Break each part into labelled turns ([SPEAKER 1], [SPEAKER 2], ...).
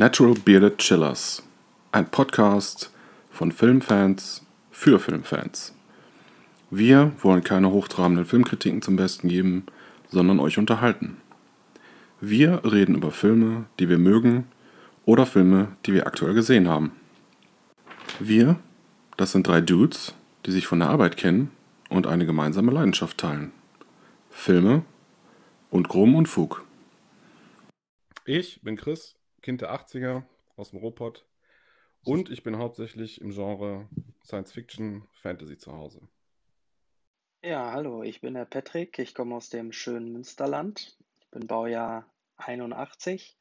[SPEAKER 1] Natural Bearded Chillers, ein Podcast von Filmfans für Filmfans. Wir wollen keine hochtrabenden Filmkritiken zum Besten geben, sondern euch unterhalten. Wir reden über Filme, die wir mögen oder Filme, die wir aktuell gesehen haben. Wir, das sind drei Dudes, die sich von der Arbeit kennen und eine gemeinsame Leidenschaft teilen. Filme und groben Unfug. Ich bin Chris, Kind der 80er aus dem Robot und ich bin hauptsächlich im Genre Science Fiction, Fantasy zu Hause.
[SPEAKER 2] Ja, hallo, ich bin der Patrick, ich komme aus dem schönen Münsterland. Ich bin Baujahr 81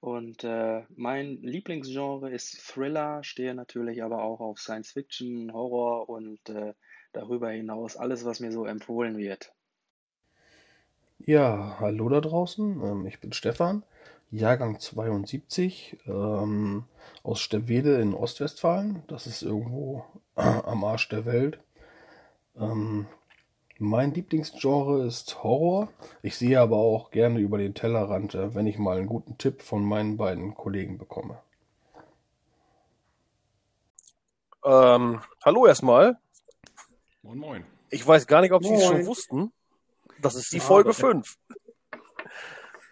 [SPEAKER 2] und äh, mein Lieblingsgenre ist Thriller, stehe natürlich aber auch auf Science Fiction, Horror und äh, darüber hinaus alles, was mir so empfohlen wird.
[SPEAKER 3] Ja, hallo da draußen. Ähm, ich bin Stefan, Jahrgang 72, ähm, aus Stewede in Ostwestfalen. Das ist irgendwo am Arsch der Welt. Ähm, mein Lieblingsgenre ist Horror. Ich sehe aber auch gerne über den Tellerrand, äh, wenn ich mal einen guten Tipp von meinen beiden Kollegen bekomme.
[SPEAKER 4] Ähm, hallo erstmal.
[SPEAKER 1] Moin, moin.
[SPEAKER 4] Ich weiß gar nicht, ob Sie es schon wussten. Das ist die
[SPEAKER 2] Ja,
[SPEAKER 4] Folge
[SPEAKER 2] das-
[SPEAKER 4] 5.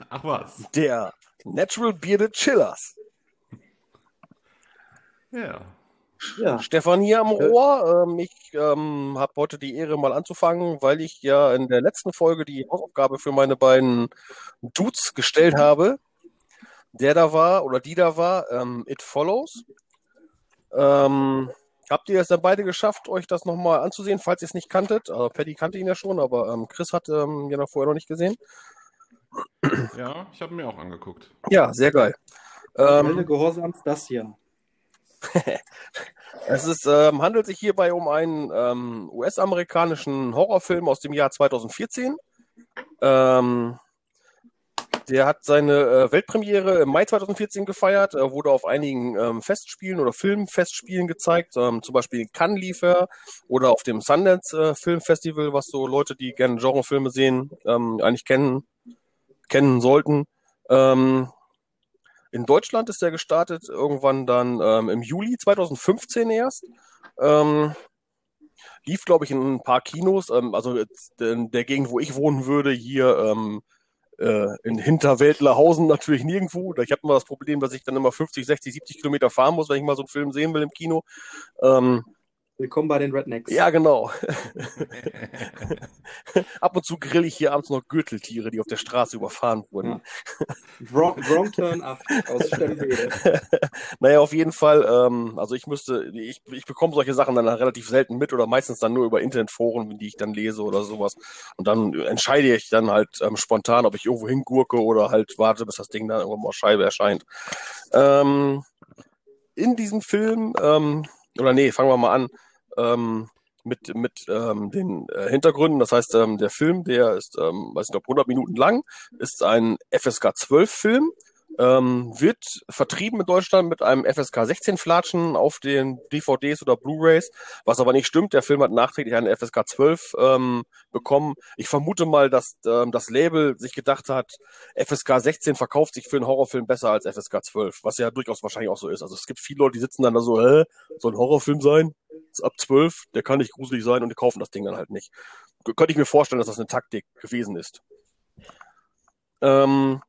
[SPEAKER 1] Ach was.
[SPEAKER 4] Der Natural Bearded Chillers.
[SPEAKER 1] Ja.
[SPEAKER 2] Ja,
[SPEAKER 4] Stefan hier am. Rohr. Ähm, ich ähm, habe heute die Ehre, mal anzufangen, weil ich ja in der letzten Folge die Hausaufgabe für meine beiden Dudes gestellt habe. Der da war oder die da war, ähm, It Follows. Ähm, habt ihr es dann beide geschafft, euch das nochmal anzusehen, falls ihr es nicht kanntet? Also Paddy kannte ihn ja schon, aber ähm, Chris hat ähm, ja noch vorher noch nicht gesehen.
[SPEAKER 1] Ja, ich habe mir auch angeguckt.
[SPEAKER 4] Ja, sehr geil. Ähm,
[SPEAKER 5] Gehorsams das hier.
[SPEAKER 4] es ist, ähm, handelt sich hierbei um einen ähm, US-amerikanischen Horrorfilm aus dem Jahr 2014. Ähm, der hat seine äh, Weltpremiere im Mai 2014 gefeiert, äh, wurde auf einigen ähm, Festspielen oder Filmfestspielen gezeigt, ähm, zum Beispiel in Cannes lief er oder auf dem Sundance äh, Filmfestival, was so Leute, die gerne Genrefilme sehen, ähm, eigentlich kennen, kennen sollten. Ähm, in Deutschland ist er gestartet, irgendwann dann ähm, im Juli 2015 erst. Ähm, lief, glaube ich, in ein paar Kinos. Ähm, also in der Gegend, wo ich wohnen würde, hier ähm, äh, in Hinterwäldlerhausen natürlich nirgendwo. Ich habe immer das Problem, dass ich dann immer 50, 60, 70 Kilometer fahren muss, wenn ich mal so einen Film sehen will im Kino. Ähm,
[SPEAKER 5] Willkommen bei den Rednecks.
[SPEAKER 4] ja, genau. Ab und zu grill ich hier abends noch Gürteltiere, die auf der Straße überfahren wurden.
[SPEAKER 5] Wrong, wrong Turn Up aus Stemmwede.
[SPEAKER 4] Naja, auf jeden Fall, ähm, also ich müsste, ich, ich bekomme solche Sachen dann relativ selten mit oder meistens dann nur über Internetforen, die ich dann lese oder sowas. Und dann entscheide ich dann halt ähm, spontan, ob ich irgendwo hingurke oder halt warte, bis das Ding dann irgendwann mal auf Scheibe erscheint. Ähm, in diesem Film, ähm, oder nee, fangen wir mal an, ähm, mit, mit ähm, den äh, Hintergründen. Das heißt, ähm, der Film, der ist, ähm, weiß nicht, ob 100 Minuten lang, ist ein FSK 12 Film, ähm, wird vertrieben in Deutschland mit einem FSK 16 Flatschen auf den DVDs oder Blu-rays, was aber nicht stimmt. Der Film hat nachträglich einen FSK 12 ähm, bekommen. Ich vermute mal, dass ähm, das Label sich gedacht hat, FSK 16 verkauft sich für einen Horrorfilm besser als FSK 12, was ja durchaus wahrscheinlich auch so ist. Also es gibt viele Leute, die sitzen dann da so, hä, soll ein Horrorfilm sein? Ist ab 12, der kann nicht gruselig sein und die kaufen das Ding dann halt nicht. Könnte ich mir vorstellen, dass das eine Taktik gewesen ist. Ähm,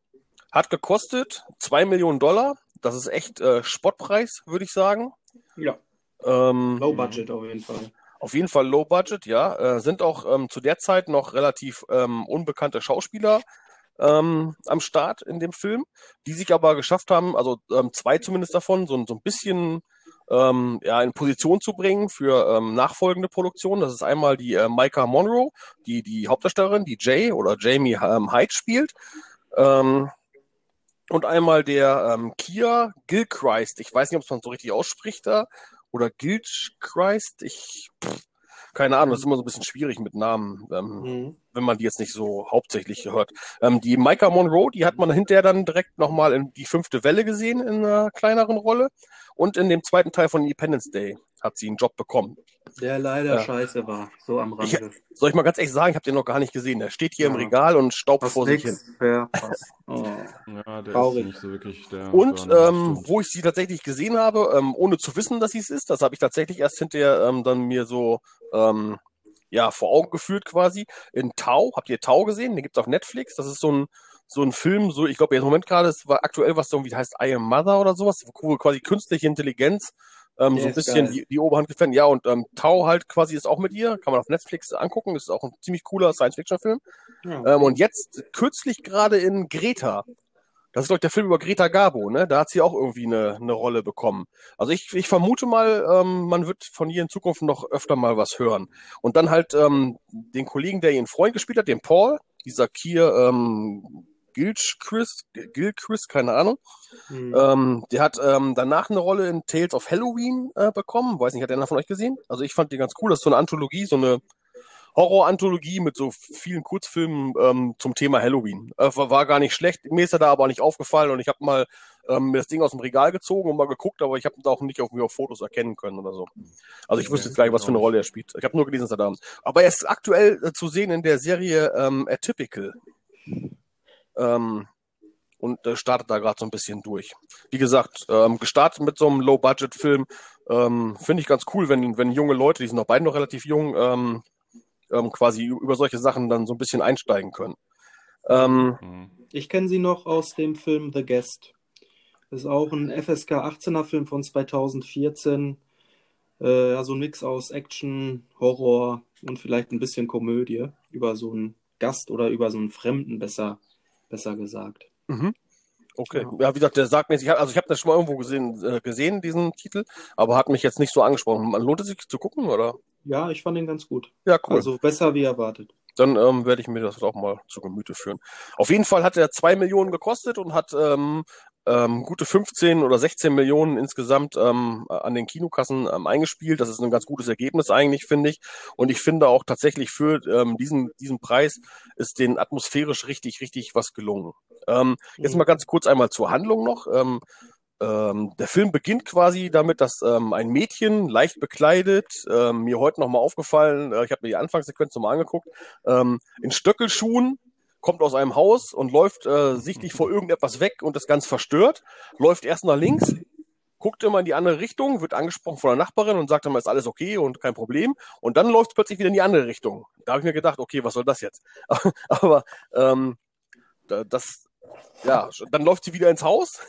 [SPEAKER 4] hat gekostet zwei Millionen Dollar. Das ist echt äh, Spottpreis, würde ich sagen.
[SPEAKER 5] Ja,
[SPEAKER 4] Ähm,
[SPEAKER 5] Low Budget auf jeden Fall.
[SPEAKER 4] auf jeden Fall Low Budget, ja. Äh, sind auch ähm, zu der Zeit noch relativ ähm, unbekannte Schauspieler ähm, am Start in dem Film, die sich aber geschafft haben, also ähm, zwei zumindest davon, so, so ein bisschen ähm, ja, in Position zu bringen für ähm, nachfolgende Produktionen. Das ist einmal die äh, Micah Monroe, die die Hauptdarstellerin, die Jay oder Jamie ähm, Hyde spielt. Ähm, und einmal der ähm, Kia Gilchrist. Ich weiß nicht, ob man so richtig ausspricht da. Oder Gilchrist. Ich, pff, keine Ahnung, das ist immer so ein bisschen schwierig mit Namen, ähm,
[SPEAKER 5] Mhm.
[SPEAKER 4] wenn man die jetzt nicht so hauptsächlich hört. Ähm, die Micah Monroe, die hat man hinterher dann direkt nochmal in die fünfte Welle gesehen in einer kleineren Rolle. Und in dem zweiten Teil von Independence Day hat sie einen Job bekommen.
[SPEAKER 5] Der leider
[SPEAKER 4] Ja.
[SPEAKER 5] scheiße war, so am
[SPEAKER 4] Ich,
[SPEAKER 5] Rande.
[SPEAKER 4] soll ich mal ganz ehrlich sagen, ich habe den noch gar nicht gesehen. Der steht hier im
[SPEAKER 5] Ja.
[SPEAKER 4] Regal und staubt
[SPEAKER 5] Hast
[SPEAKER 4] vor sich hin.
[SPEAKER 5] Oh.
[SPEAKER 1] Ja, der
[SPEAKER 5] Traurig.
[SPEAKER 1] ist nicht so wirklich der.
[SPEAKER 4] Und ähm, wo ich sie tatsächlich gesehen habe, ähm, ohne zu wissen, dass sie es ist, das habe ich tatsächlich erst hinterher ähm, dann mir so ähm, ja vor Augen geführt quasi. In Tau, habt ihr Tau gesehen? Den gibt's auf Netflix. Das ist so ein so ein Film, so ich glaube, im Moment gerade ist war aktuell was so irgendwie heißt I Am Mother oder sowas, wo quasi künstliche Intelligenz ähm, so ein bisschen die, die Oberhand gefällt. Ja, und ähm, Tau halt quasi ist auch mit ihr, kann man auf Netflix angucken. Das ist auch ein ziemlich cooler Science-Fiction-Film.
[SPEAKER 5] Ja.
[SPEAKER 4] Ähm, und jetzt kürzlich gerade in Greta. Das ist doch der Film über Greta Garbo, ne? Da hat sie auch irgendwie eine, eine Rolle bekommen. Also ich, ich vermute mal, ähm, man wird von ihr in Zukunft noch öfter mal was hören. Und dann halt ähm, den Kollegen, der ihren Freund gespielt hat, den Paul, dieser Kier ähm, Gilchrist, Gilchrist, keine Ahnung.
[SPEAKER 5] Hm.
[SPEAKER 4] Ähm, der hat ähm, danach eine Rolle in Tales of Halloween äh, bekommen. Weiß nicht, hat einer von euch gesehen? Also ich fand die ganz cool. Das ist so eine Anthologie, so eine Horror-Anthologie mit so vielen Kurzfilmen ähm, zum Thema Halloween. Äh, war, gar nicht schlecht. Mir ist er da aber nicht aufgefallen und ich habe mal ähm, mir das Ding aus dem Regal gezogen und mal geguckt, aber ich habe ihn auch nicht auf, auf Fotos erkennen können oder so. Also ich wüsste jetzt gar nicht, was für eine Rolle er spielt. Ich habe nur gelesen, dass er da ist. Aber er ist aktuell äh, zu sehen in der Serie ähm, Atypical. Ähm, und äh, startet da gerade so ein bisschen durch. Wie gesagt, ähm, gestartet mit so einem Low-Budget-Film. Ähm, Finde ich ganz cool, wenn, wenn junge Leute, die sind noch beide noch relativ jung, ähm, ähm, quasi über solche Sachen dann so ein bisschen einsteigen können. Ähm,
[SPEAKER 1] Mhm.
[SPEAKER 5] Ich kenne sie noch aus dem Film The Guest. Das ist auch ein FSK 18er Film von 2014. Äh, also ein Mix aus Action, Horror und vielleicht ein bisschen Komödie über so einen Gast oder über so einen Fremden, besser, besser gesagt.
[SPEAKER 4] mhm. Okay.
[SPEAKER 5] Ja.
[SPEAKER 4] Ja, wie gesagt, der sagt mir, ich hab, also ich habe das schon mal irgendwo gesehen, äh, gesehen, diesen Titel, aber hat mich jetzt nicht so angesprochen. Man lohnt es sich zu gucken, oder?
[SPEAKER 5] Ja, ich fand den ganz gut.
[SPEAKER 4] Ja, cool.
[SPEAKER 5] Also besser wie erwartet.
[SPEAKER 4] dann ähm, werde ich mir das auch mal zu Gemüte führen. Auf jeden Fall hat er zwei Millionen gekostet und hat ähm, ähm, gute 15 oder 16 Millionen insgesamt ähm, an den Kinokassen ähm, eingespielt. Das ist ein ganz gutes Ergebnis eigentlich, finde ich. Und ich finde auch tatsächlich für ähm, diesen, diesen Preis ist den atmosphärisch richtig, richtig was gelungen. Ähm, jetzt
[SPEAKER 5] Mhm.
[SPEAKER 4] mal ganz kurz einmal zur Handlung noch. Ähm, ähm, der Film beginnt quasi damit, dass ähm, ein Mädchen leicht bekleidet, ähm, mir heute nochmal aufgefallen, äh, ich habe mir die Anfangssequenz nochmal angeguckt, ähm, in Stöckelschuhen kommt aus einem Haus und läuft äh, sichtlich vor irgendetwas weg und ist ganz verstört, läuft erst nach links, guckt immer in die andere Richtung, wird angesprochen von der Nachbarin und sagt dann mal, ist alles okay und kein Problem. Und dann läuft es plötzlich wieder in die andere Richtung. Da habe ich mir gedacht, okay, was soll das jetzt? Aber ähm, da- das, ja, dann läuft sie wieder ins Haus,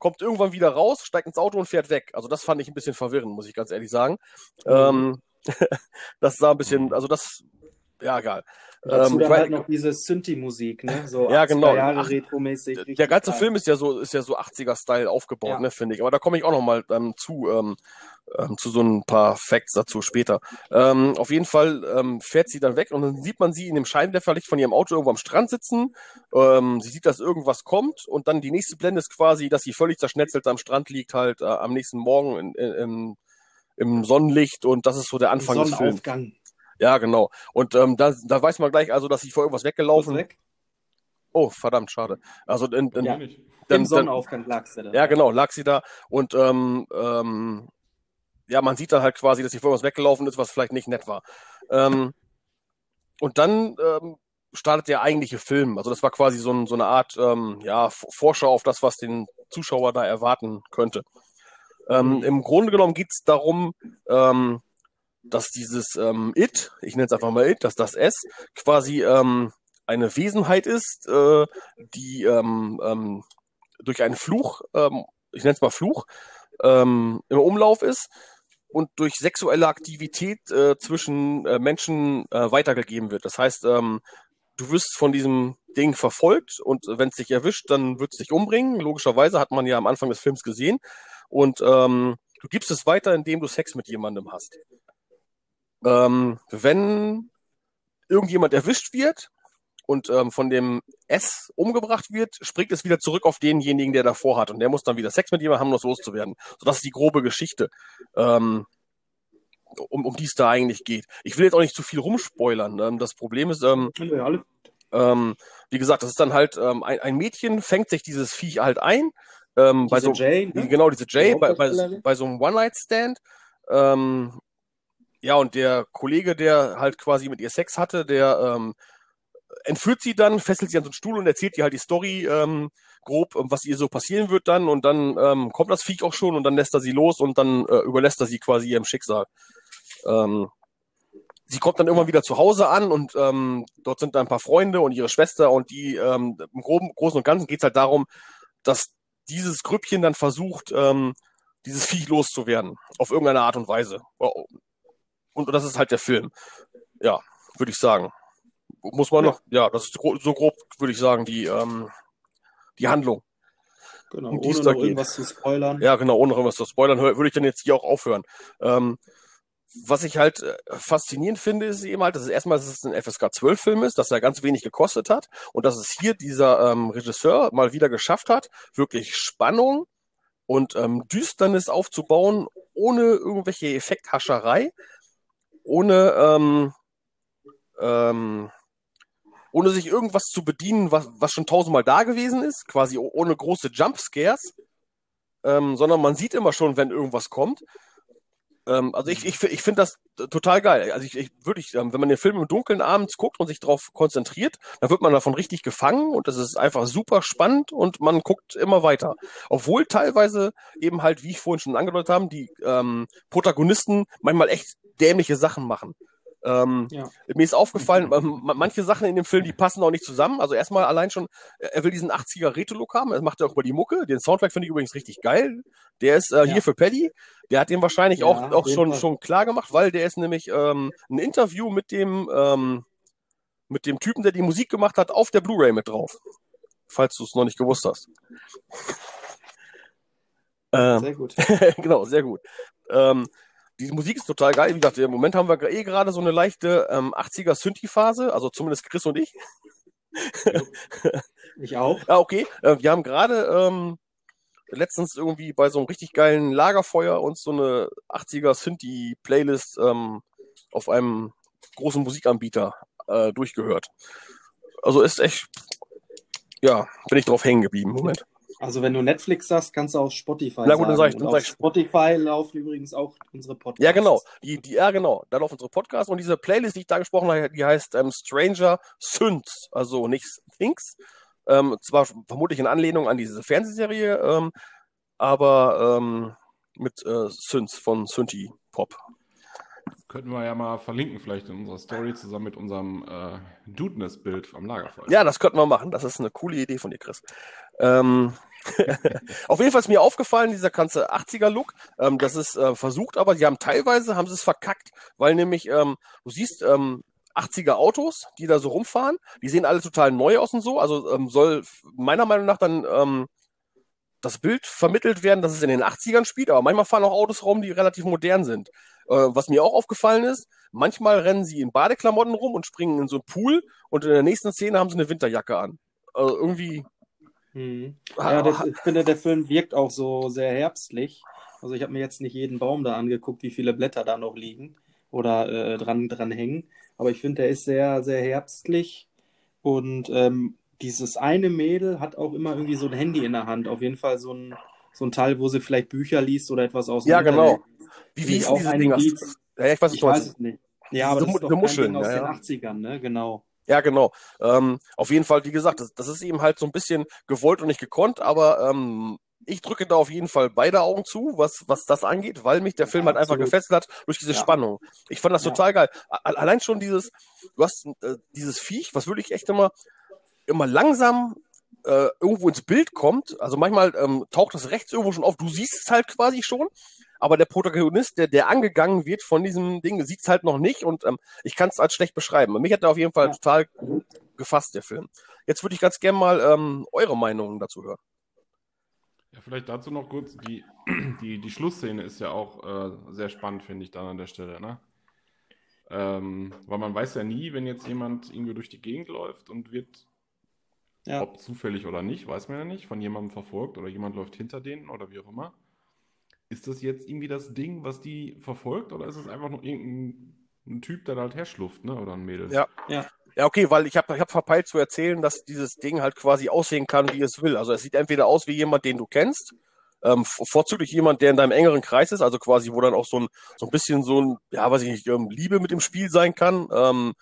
[SPEAKER 4] kommt irgendwann wieder raus, steigt ins Auto und fährt weg. Also das fand ich ein bisschen verwirrend, muss ich ganz ehrlich sagen. Ähm, das sah ein bisschen, also das, ja, egal.
[SPEAKER 5] Dazu
[SPEAKER 4] Ähm,
[SPEAKER 5] dann halt noch diese Synthi-Musik, ne? So
[SPEAKER 4] Ja,
[SPEAKER 5] 80er
[SPEAKER 4] genau.
[SPEAKER 5] Jahre retromäßig.
[SPEAKER 4] der ganze
[SPEAKER 5] geil.
[SPEAKER 4] Film ist ja so, ist ja so 80er-Style aufgebaut,
[SPEAKER 5] Ja.
[SPEAKER 4] ne, finde ich. Aber da komme ich auch noch mal ähm, zu, ähm, ähm, zu so ein paar Facts dazu später. Ähm, auf jeden Fall ähm, fährt sie dann weg und dann sieht man sie in dem Scheinwerferlicht von ihrem Auto irgendwo am Strand sitzen. Ähm, sie sieht, dass irgendwas kommt und dann die nächste Blende ist quasi, dass sie völlig zerschnetzelt am Strand liegt, halt äh, am nächsten Morgen in, in, im, im Sonnenlicht und das ist so der Anfang des Films. Ja, genau. Und ähm, da, da weiß man gleich also, dass sie vor irgendwas weggelaufen
[SPEAKER 5] weg.
[SPEAKER 4] Oh, verdammt, schade. Also in, in,
[SPEAKER 5] Ja.
[SPEAKER 1] Bin ich.
[SPEAKER 4] dann,
[SPEAKER 5] Im Sonnenaufgang lagst du da.
[SPEAKER 4] ja, genau, lag sie da und ähm, ähm, ja, man sieht dann halt quasi, dass sie vor was weggelaufen ist, was vielleicht nicht nett war. Ähm, und dann ähm, startet der eigentliche Film. Also das war quasi so, ein, so eine Art ähm, ja, Vorschau auf das, was den Zuschauer da erwarten könnte. Ähm, Im Grunde genommen geht's darum, ähm, dass dieses ähm, It, ich nenne es einfach mal It, dass das S quasi ähm, eine Wesenheit ist, äh, die ähm, ähm, durch einen Fluch, ähm, ich nenne es mal Fluch, ähm, im Umlauf ist und durch sexuelle Aktivität äh, zwischen äh, Menschen äh, weitergegeben wird. Das heißt, ähm, du wirst von diesem Ding verfolgt und wenn es dich erwischt, dann wird es dich umbringen. Logischerweise hat man ja am Anfang des Films gesehen. Und ähm, du gibst es weiter, indem du Sex mit jemandem hast. Ähm, wenn irgendjemand erwischt wird und ähm, von dem S umgebracht wird, springt es wieder zurück auf denjenigen, der davor hat. Und der muss dann wieder Sex mit jemandem haben, um das loszuwerden. So, das ist die grobe Geschichte, ähm, um, um die es da eigentlich geht. Ich will jetzt auch nicht zu viel rumspoilern. Ähm, das Problem ist, ähm,
[SPEAKER 5] Ja,
[SPEAKER 4] ähm, wie gesagt, das ist dann halt ähm, ein, ein Mädchen fängt sich dieses Viech halt ein. Ähm, bei
[SPEAKER 5] Diese
[SPEAKER 4] so,
[SPEAKER 5] Jane, ne?
[SPEAKER 4] Genau, diese Jay,
[SPEAKER 5] Die
[SPEAKER 4] bei, bei, bei so einem One-Night-Stand. Ähm, ja, und der Kollege, der halt quasi mit ihr Sex hatte, der ähm, entführt sie dann, fesselt sie an so einen Stuhl und erzählt ihr halt die Story ähm, grob, was ihr so passieren wird dann. Und dann ähm, kommt das Viech auch schon und dann lässt er sie los und dann äh, überlässt er sie quasi ihrem Schicksal. Ähm, sie kommt dann irgendwann wieder zu Hause an und ähm, dort sind da ein paar Freunde und ihre Schwester und die ähm, im Groben, Großen und Ganzen geht es halt darum, dass dieses Grüppchen dann versucht, ähm, dieses Viech loszuwerden. Auf irgendeine Art und Weise. Und das ist halt der Film. Ja, würde ich sagen. Muss man ja. noch, ja, das ist so grob, würde ich sagen, die, ähm, die Handlung.
[SPEAKER 5] Genau, um ohne noch irgendwas zu spoilern.
[SPEAKER 4] Ja, genau, ohne noch irgendwas zu spoilern, würde ich dann jetzt hier auch aufhören. Ähm, was ich halt äh, faszinierend finde, ist eben halt, dass es erstmal, dass es ein FSK 12 Film ist, dass er ganz wenig gekostet hat und dass es hier dieser ähm, Regisseur mal wieder geschafft hat, wirklich Spannung und ähm, Düsternis aufzubauen, ohne irgendwelche Effekthascherei, ohne ähm, ähm, ohne sich irgendwas zu bedienen, was, was schon tausendmal da gewesen ist, quasi ohne große Jumpscares, ähm, sondern man sieht immer schon, wenn irgendwas kommt. Ähm, also ich, ich, ich finde das total geil. Also ich, ich wirklich, ähm, wenn man den Film im Dunkeln abends guckt und sich darauf konzentriert, dann wird man davon richtig gefangen und das ist einfach super spannend und man guckt immer weiter. Obwohl teilweise eben halt, wie ich vorhin schon angedeutet habe, die ähm, Protagonisten manchmal echt dämliche Sachen machen. Ähm, ja. Mir ist aufgefallen, ähm, manche Sachen in dem Film, die passen auch nicht zusammen. Also erstmal allein schon, er will diesen 80er Retro-Look haben, er macht ja auch über die Mucke. Den Soundtrack finde ich übrigens richtig geil. Der ist äh, ja. hier für Paddy. Der hat den wahrscheinlich ja, auch, auch schon, schon klar gemacht, weil der ist nämlich ähm, ein Interview mit dem, ähm, mit dem Typen, der die Musik gemacht hat, auf der Blu-ray mit drauf. Falls du es noch nicht gewusst hast.
[SPEAKER 5] Ähm, sehr gut.
[SPEAKER 4] genau, sehr gut. Ähm, die Musik ist total geil. Wie gesagt, im Moment haben wir eh gerade so eine leichte ähm, 80er Synthi-Phase, also zumindest Chris und ich.
[SPEAKER 5] ich auch.
[SPEAKER 4] Ah, okay. Äh, wir haben gerade ähm, letztens irgendwie bei so einem richtig geilen Lagerfeuer uns so eine 80er Synthi-Playlist ähm, auf einem großen Musikanbieter äh, durchgehört. Also ist echt, ja, bin ich drauf hängen geblieben im Moment.
[SPEAKER 5] Also wenn du Netflix sagst, kannst du auch Spotify
[SPEAKER 4] Na gut, dann sag ich,
[SPEAKER 5] dann sag ich Spotify laufen übrigens auch unsere Podcasts.
[SPEAKER 4] Ja, genau. Die, die, ja, genau. Da laufen unsere Podcasts und diese Playlist, die ich da gesprochen habe, die heißt ähm, Stranger Synths. Also nicht Things. Ähm, zwar vermutlich in Anlehnung an diese Fernsehserie, ähm, aber ähm, mit äh, Synths von Synthi Pop.
[SPEAKER 1] Könnten wir ja mal verlinken, vielleicht in unserer Story zusammen mit unserem äh, Dudeness-Bild am Lagerfeuer.
[SPEAKER 4] Ja, das könnten wir machen. Das ist eine coole Idee von dir, Chris. Ähm, Auf jeden Fall ist mir aufgefallen, dieser ganze 80er-Look. Ähm, das ist äh, versucht, aber sie haben teilweise haben sie es verkackt, weil nämlich ähm, du siehst ähm, 80er Autos, die da so rumfahren. Die sehen alle total neu aus und so. Also ähm, soll meiner Meinung nach dann ähm, das Bild vermittelt werden, dass es in den 80ern spielt. Aber manchmal fahren auch Autos rum, die relativ modern sind. Äh, was mir auch aufgefallen ist, manchmal rennen sie in Badeklamotten rum und springen in so einen Pool und in der nächsten Szene haben sie eine Winterjacke an. Also irgendwie
[SPEAKER 5] hm. Ja, das, ich finde, der Film wirkt auch so sehr herbstlich. Also ich habe mir jetzt nicht jeden Baum da angeguckt, wie viele Blätter da noch liegen oder äh, dran, dran hängen. Aber ich finde, der ist sehr, sehr herbstlich. Und ähm, dieses eine Mädel hat auch immer irgendwie so ein Handy in der Hand. Auf jeden Fall so ein, so ein Teil, wo sie vielleicht Bücher liest oder etwas aus
[SPEAKER 4] Ja, genau. Wie, wie ist ein Ding? Ja,
[SPEAKER 5] ich weiß, ich weiß es nicht. Ja, aber
[SPEAKER 4] so,
[SPEAKER 5] das ist doch
[SPEAKER 4] Muscheln,
[SPEAKER 5] aus
[SPEAKER 4] ja,
[SPEAKER 5] den 80ern, ne? Genau.
[SPEAKER 4] Ja, genau. Ähm, auf jeden Fall, wie gesagt, das, das, ist eben halt so ein bisschen gewollt und nicht gekonnt, aber ähm, ich drücke da auf jeden Fall beide Augen zu, was, was das angeht, weil mich der Film ja, halt einfach gefesselt hat durch diese ja. Spannung. Ich fand das ja. total geil. Allein schon dieses, du hast äh, dieses Viech, was wirklich echt immer, immer langsam äh, irgendwo ins Bild kommt. Also manchmal ähm, taucht das rechts irgendwo schon auf. Du siehst es halt quasi schon, aber der Protagonist, der, der angegangen wird von diesem Ding, sieht es halt noch nicht und ähm, ich kann es als schlecht beschreiben. Mich hat er auf jeden Fall ja. total gefasst, der Film. Jetzt würde ich ganz gerne mal ähm, eure Meinungen dazu hören.
[SPEAKER 1] Ja, vielleicht dazu noch kurz, die, die, die Schlussszene ist ja auch äh, sehr spannend, finde ich, dann an der Stelle, ne? Ähm, weil man weiß ja nie, wenn jetzt jemand irgendwie durch die Gegend läuft und wird, ja. ob zufällig oder nicht, weiß man ja nicht, von jemandem verfolgt oder jemand läuft hinter denen oder wie auch immer. Ist das jetzt irgendwie das Ding, was die verfolgt, oder ist es einfach nur irgendein Typ, der da halt herschlufft, ne? Oder ein Mädel?
[SPEAKER 4] Ja, ja. Ja, okay, weil ich habe ich hab verpeilt zu erzählen, dass dieses Ding halt quasi aussehen kann, wie es will. Also es sieht entweder aus wie jemand, den du kennst, Ähm, vorzüglich jemand, der in deinem engeren Kreis ist, also quasi, wo dann auch so ein, so ein bisschen so ein, ja, weiß ich nicht, ähm, Liebe mit dem Spiel sein kann. Ähm,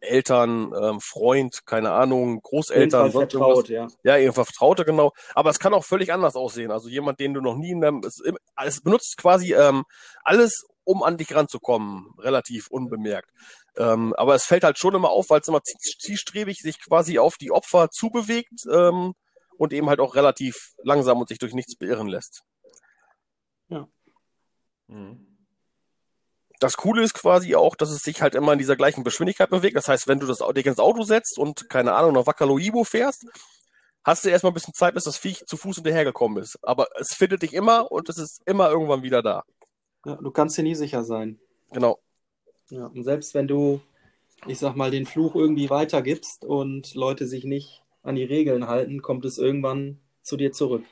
[SPEAKER 4] Eltern, ähm, Freund, keine Ahnung, Großeltern, sonst
[SPEAKER 5] vertraut,
[SPEAKER 4] irgendwas.
[SPEAKER 5] ja.
[SPEAKER 4] Ja, irgendwann Vertraute, genau. Aber es kann auch völlig anders aussehen. Also jemand, den du noch nie in deinem, es, es benutzt quasi ähm, alles, um an dich ranzukommen, relativ unbemerkt. Ähm, aber es fällt halt schon immer auf, weil es immer zie- zielstrebig sich quasi auf die Opfer zubewegt ähm, und eben halt auch relativ langsam und sich durch nichts beirren lässt.
[SPEAKER 1] Mhm.
[SPEAKER 4] Das Coole ist quasi auch, dass es sich halt immer in dieser gleichen Geschwindigkeit bewegt. Das heißt, wenn du das, dich ins Auto setzt und, keine Ahnung, nach Wakaloibo fährst, hast du erstmal ein bisschen Zeit, bis das Viech zu Fuß hinterhergekommen ist. Aber es findet dich immer und es ist immer irgendwann wieder da.
[SPEAKER 5] ja. Du kannst dir nie sicher sein.
[SPEAKER 4] Genau.
[SPEAKER 5] Ja. Und selbst wenn du, ich sag mal, den Fluch irgendwie weitergibst und Leute sich nicht an die Regeln halten, kommt es irgendwann zu dir zurück.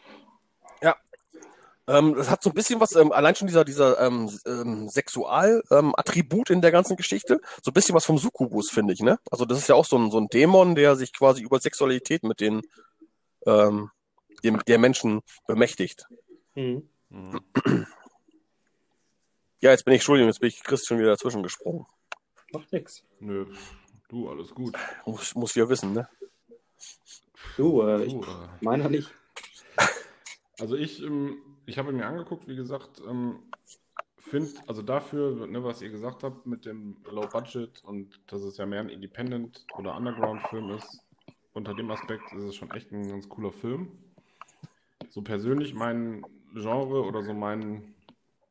[SPEAKER 4] Ähm, das hat so ein bisschen was, ähm, allein schon dieser, dieser ähm, ähm, Sexual-Attribut in der ganzen Geschichte, so ein bisschen was vom Succubus, finde ich, ne? Also das ist ja auch so ein, so ein Dämon, der sich quasi über Sexualität mit den ähm, dem, der Menschen bemächtigt.
[SPEAKER 5] Mhm.
[SPEAKER 1] Mhm.
[SPEAKER 4] Ja, jetzt bin ich, Entschuldigung, jetzt bin ich Chris schon wieder dazwischen gesprungen.
[SPEAKER 5] Macht nix.
[SPEAKER 1] Nö, du, alles gut.
[SPEAKER 4] Muss, muss ja wissen, ne?
[SPEAKER 5] Du, äh, ich,
[SPEAKER 1] Du, äh,
[SPEAKER 5] meiner nicht.
[SPEAKER 1] Also ich, ähm, ich habe mir angeguckt, wie gesagt, ähm, finde, also dafür, ne, was ihr gesagt habt mit dem Low Budget und dass es ja mehr ein Independent oder Underground-Film ist, unter dem Aspekt ist es schon echt ein ganz cooler Film. So persönlich mein Genre oder so mein,